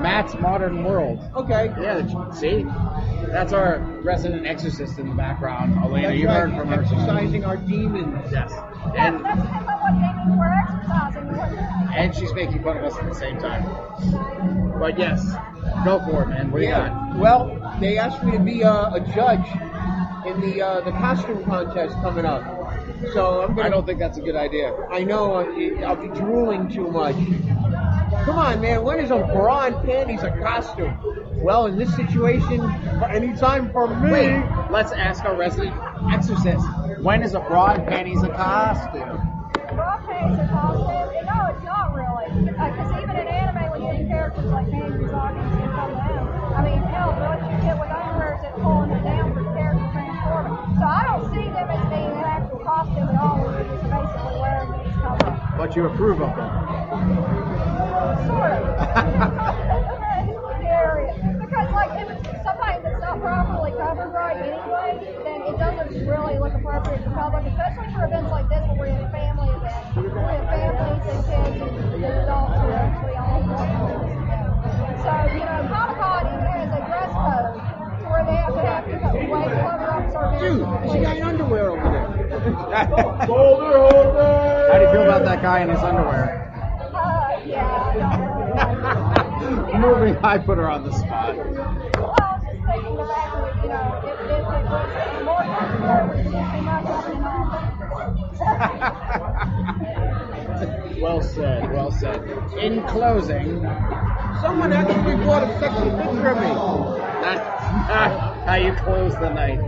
Matt's Modern World. Okay. Yeah, see, that's our resident exorcist in the background. Alaina, That's you right, heard from her. exercising our demons. Yes, and and she's making fun of us at the same time. But yes, go for it, man. What do you yeah. got? Well, they asked me to be uh, a judge in the uh, the costume contest coming up. So I'm gonna. I don't think that's a good idea. I know uh, I'll be drooling too much. Come on, man. When is a bra and panties a costume? Well, in this situation, anytime for me. Wait, let's ask our resident exorcist. When is a bra and panties a costume? Bra panties are costume? No, it's not really. Uh, because even in anime, when you see characters like panties and stockings and come down, I mean, hell, what you get with underwear is it pulling it down for the character transforming. So I don't see them as being an actual costume at all. We're just basically wearing these cover. But you approve of them. Sort of. Scary. Because, like, if it's something not properly covered right anyway, then it doesn't really look appropriate for public, especially for events like this where we're a family event. We have families and kids and, and adults who are actually all So, you know, Comic Con is a dress code where they have to have to way cover up certain Dude, she got in underwear over there. How do you feel about that guy in his underwear? Moving, I put her on the spot. Well, I was just thinking the fact you know, if, if it was more comfortable, it would just be much Well said, well said. In closing, Someone actually bought a sexy picture of me. that's how you close the night.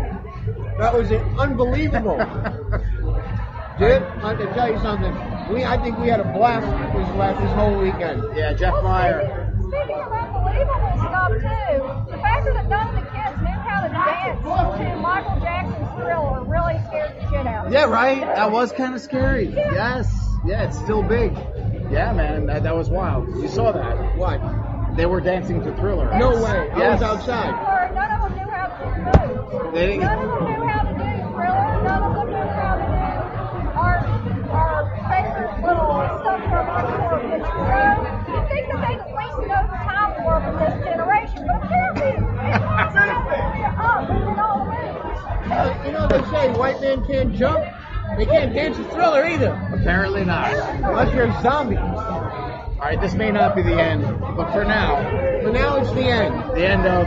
That was unbelievable. Dude, I have to tell you something. We, I think we had a blast this last this whole weekend. Yeah, Jeff Meyer. Speaking of unbelievable stuff, too, the fact that none of the kids knew how to dance to Michael Jackson's Thriller really scared the shit out of me. Yeah, right. That was kind of scary. Yes. Yeah, it's still big. Yeah, man, that, that was wild. You saw that. What? They were dancing to Thriller. No way. I was outside. None of them knew how to do moves. They didn't- None of them knew how you know what they say white man can't jump. They can't dance a thriller either. Apparently not. Unless you're a zombie. All right, this may not be the end, but for now, for now it's the end. The end of.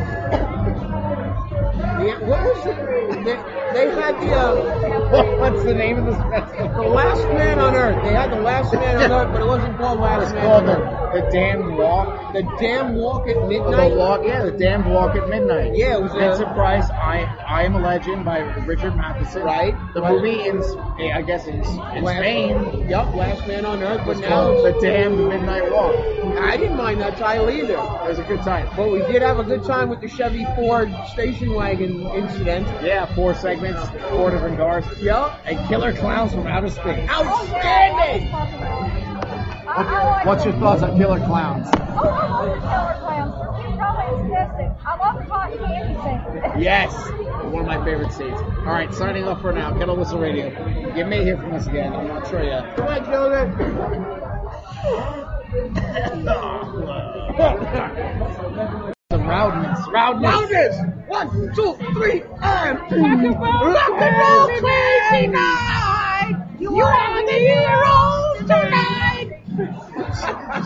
The, what was it? They, they had the. Uh, What's the name of this festival? The Last Man on Earth. They had the Last Man on Earth, but it wasn't called Last It's Man called on the, the Damned Walk. The Damn Walk at Midnight. The walk, yeah, the Damned Walk at Midnight. Yeah, it was, uh, Vincent Price. I I am a Legend by Richard Matheson. Right. The Right. movie in S- I guess in, in Last- Spain Yup, Last Man on Earth, but was called it's the Damned Midnight Walk. I didn't mind that title either. It was a good time. But we did have a good time with the Chevy Ford station wagon incident. Yeah, four segments, four different cars. Yup. And killer clowns from outer space. Outstanding! What's your thoughts on Killer Clowns? Oh, I love the killer clowns. They're probably fantastic. I love the cotton candy thing. Yes, one of my favorite seats. All right, signing off for now. Kettle Whistle Radio. You may hear from us again. I'm not sure yet. Come on, Some roundness, roundness. Roundness! One, two, three, and rock and roll, rock and roll crazy night! You are the heroes tonight!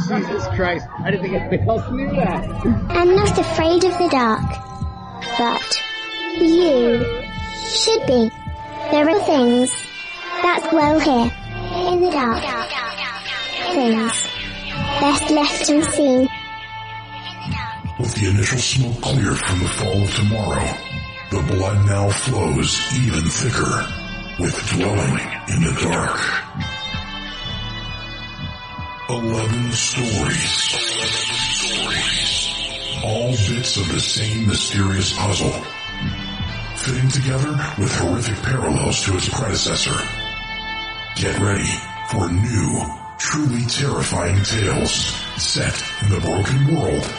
Jesus Christ, I didn't think anybody else knew that. I'm not afraid of the dark, but you should be. There are things that glow here in the dark. Things best left unseen. With the initial smoke cleared from the fall of tomorrow, the blood now flows even thicker with dwelling in the dark. Eleven stories. All bits of the same mysterious puzzle. Fitting together with horrific parallels to its predecessor. Get ready for new, truly terrifying tales set in the broken world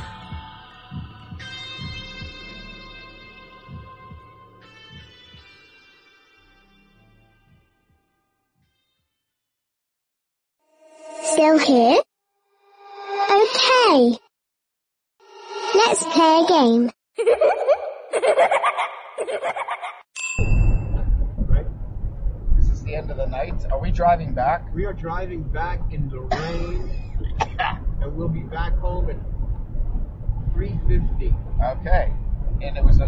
Still here? Okay. Let's play a game. Right. This is the end of the night. Are we driving back? We are driving back in the rain, and we'll be back home at 3.50. Okay. And it was a,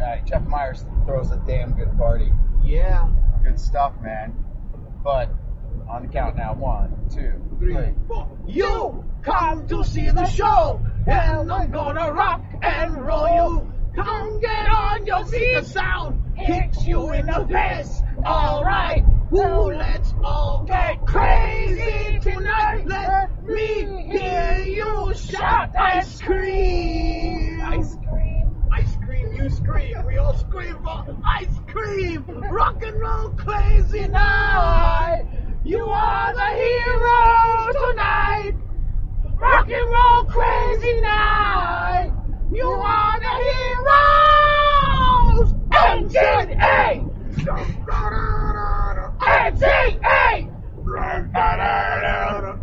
uh, Jeff Meyers throws a damn good party. Yeah. Good stuff, man. But on the count now, one, two, three. You come to see the show, and I'm gonna rock and roll you. Come get on your feet, the sound kicks you in the face. Alright, ooh, let's all get crazy tonight. Let me hear you shout ice cream. Ice cream. Ice cream, you scream. We all scream for ice cream. Rock and roll crazy night. You are the hero tonight. Rock and roll crazy night. You are the heroes. NGA. NGA.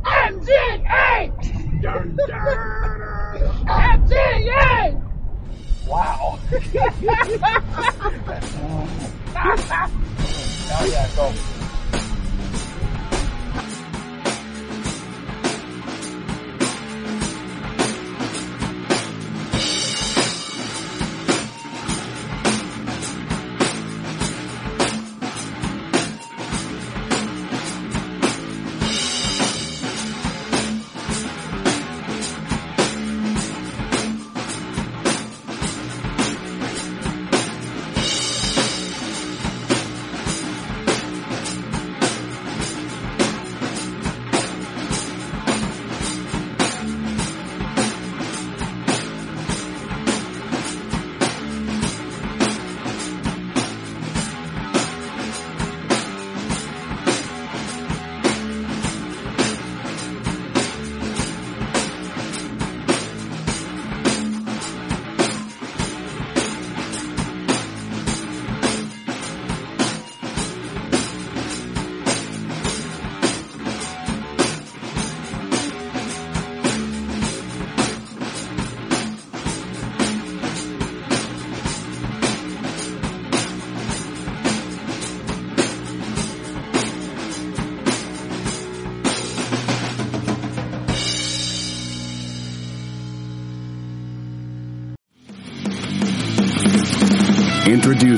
NGA. NGA. Wow. Oh yeah, go.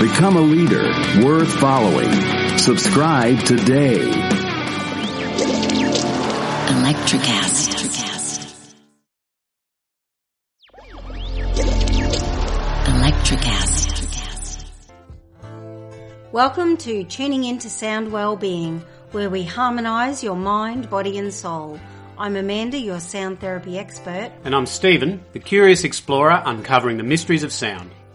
Become a leader worth following. Subscribe today. Electricast. Electricast. Welcome to Tuning Into Sound Wellbeing, where we harmonise your mind, body, and soul. I'm Amanda, your sound therapy expert. And I'm Stephen, the curious explorer uncovering the mysteries of sound.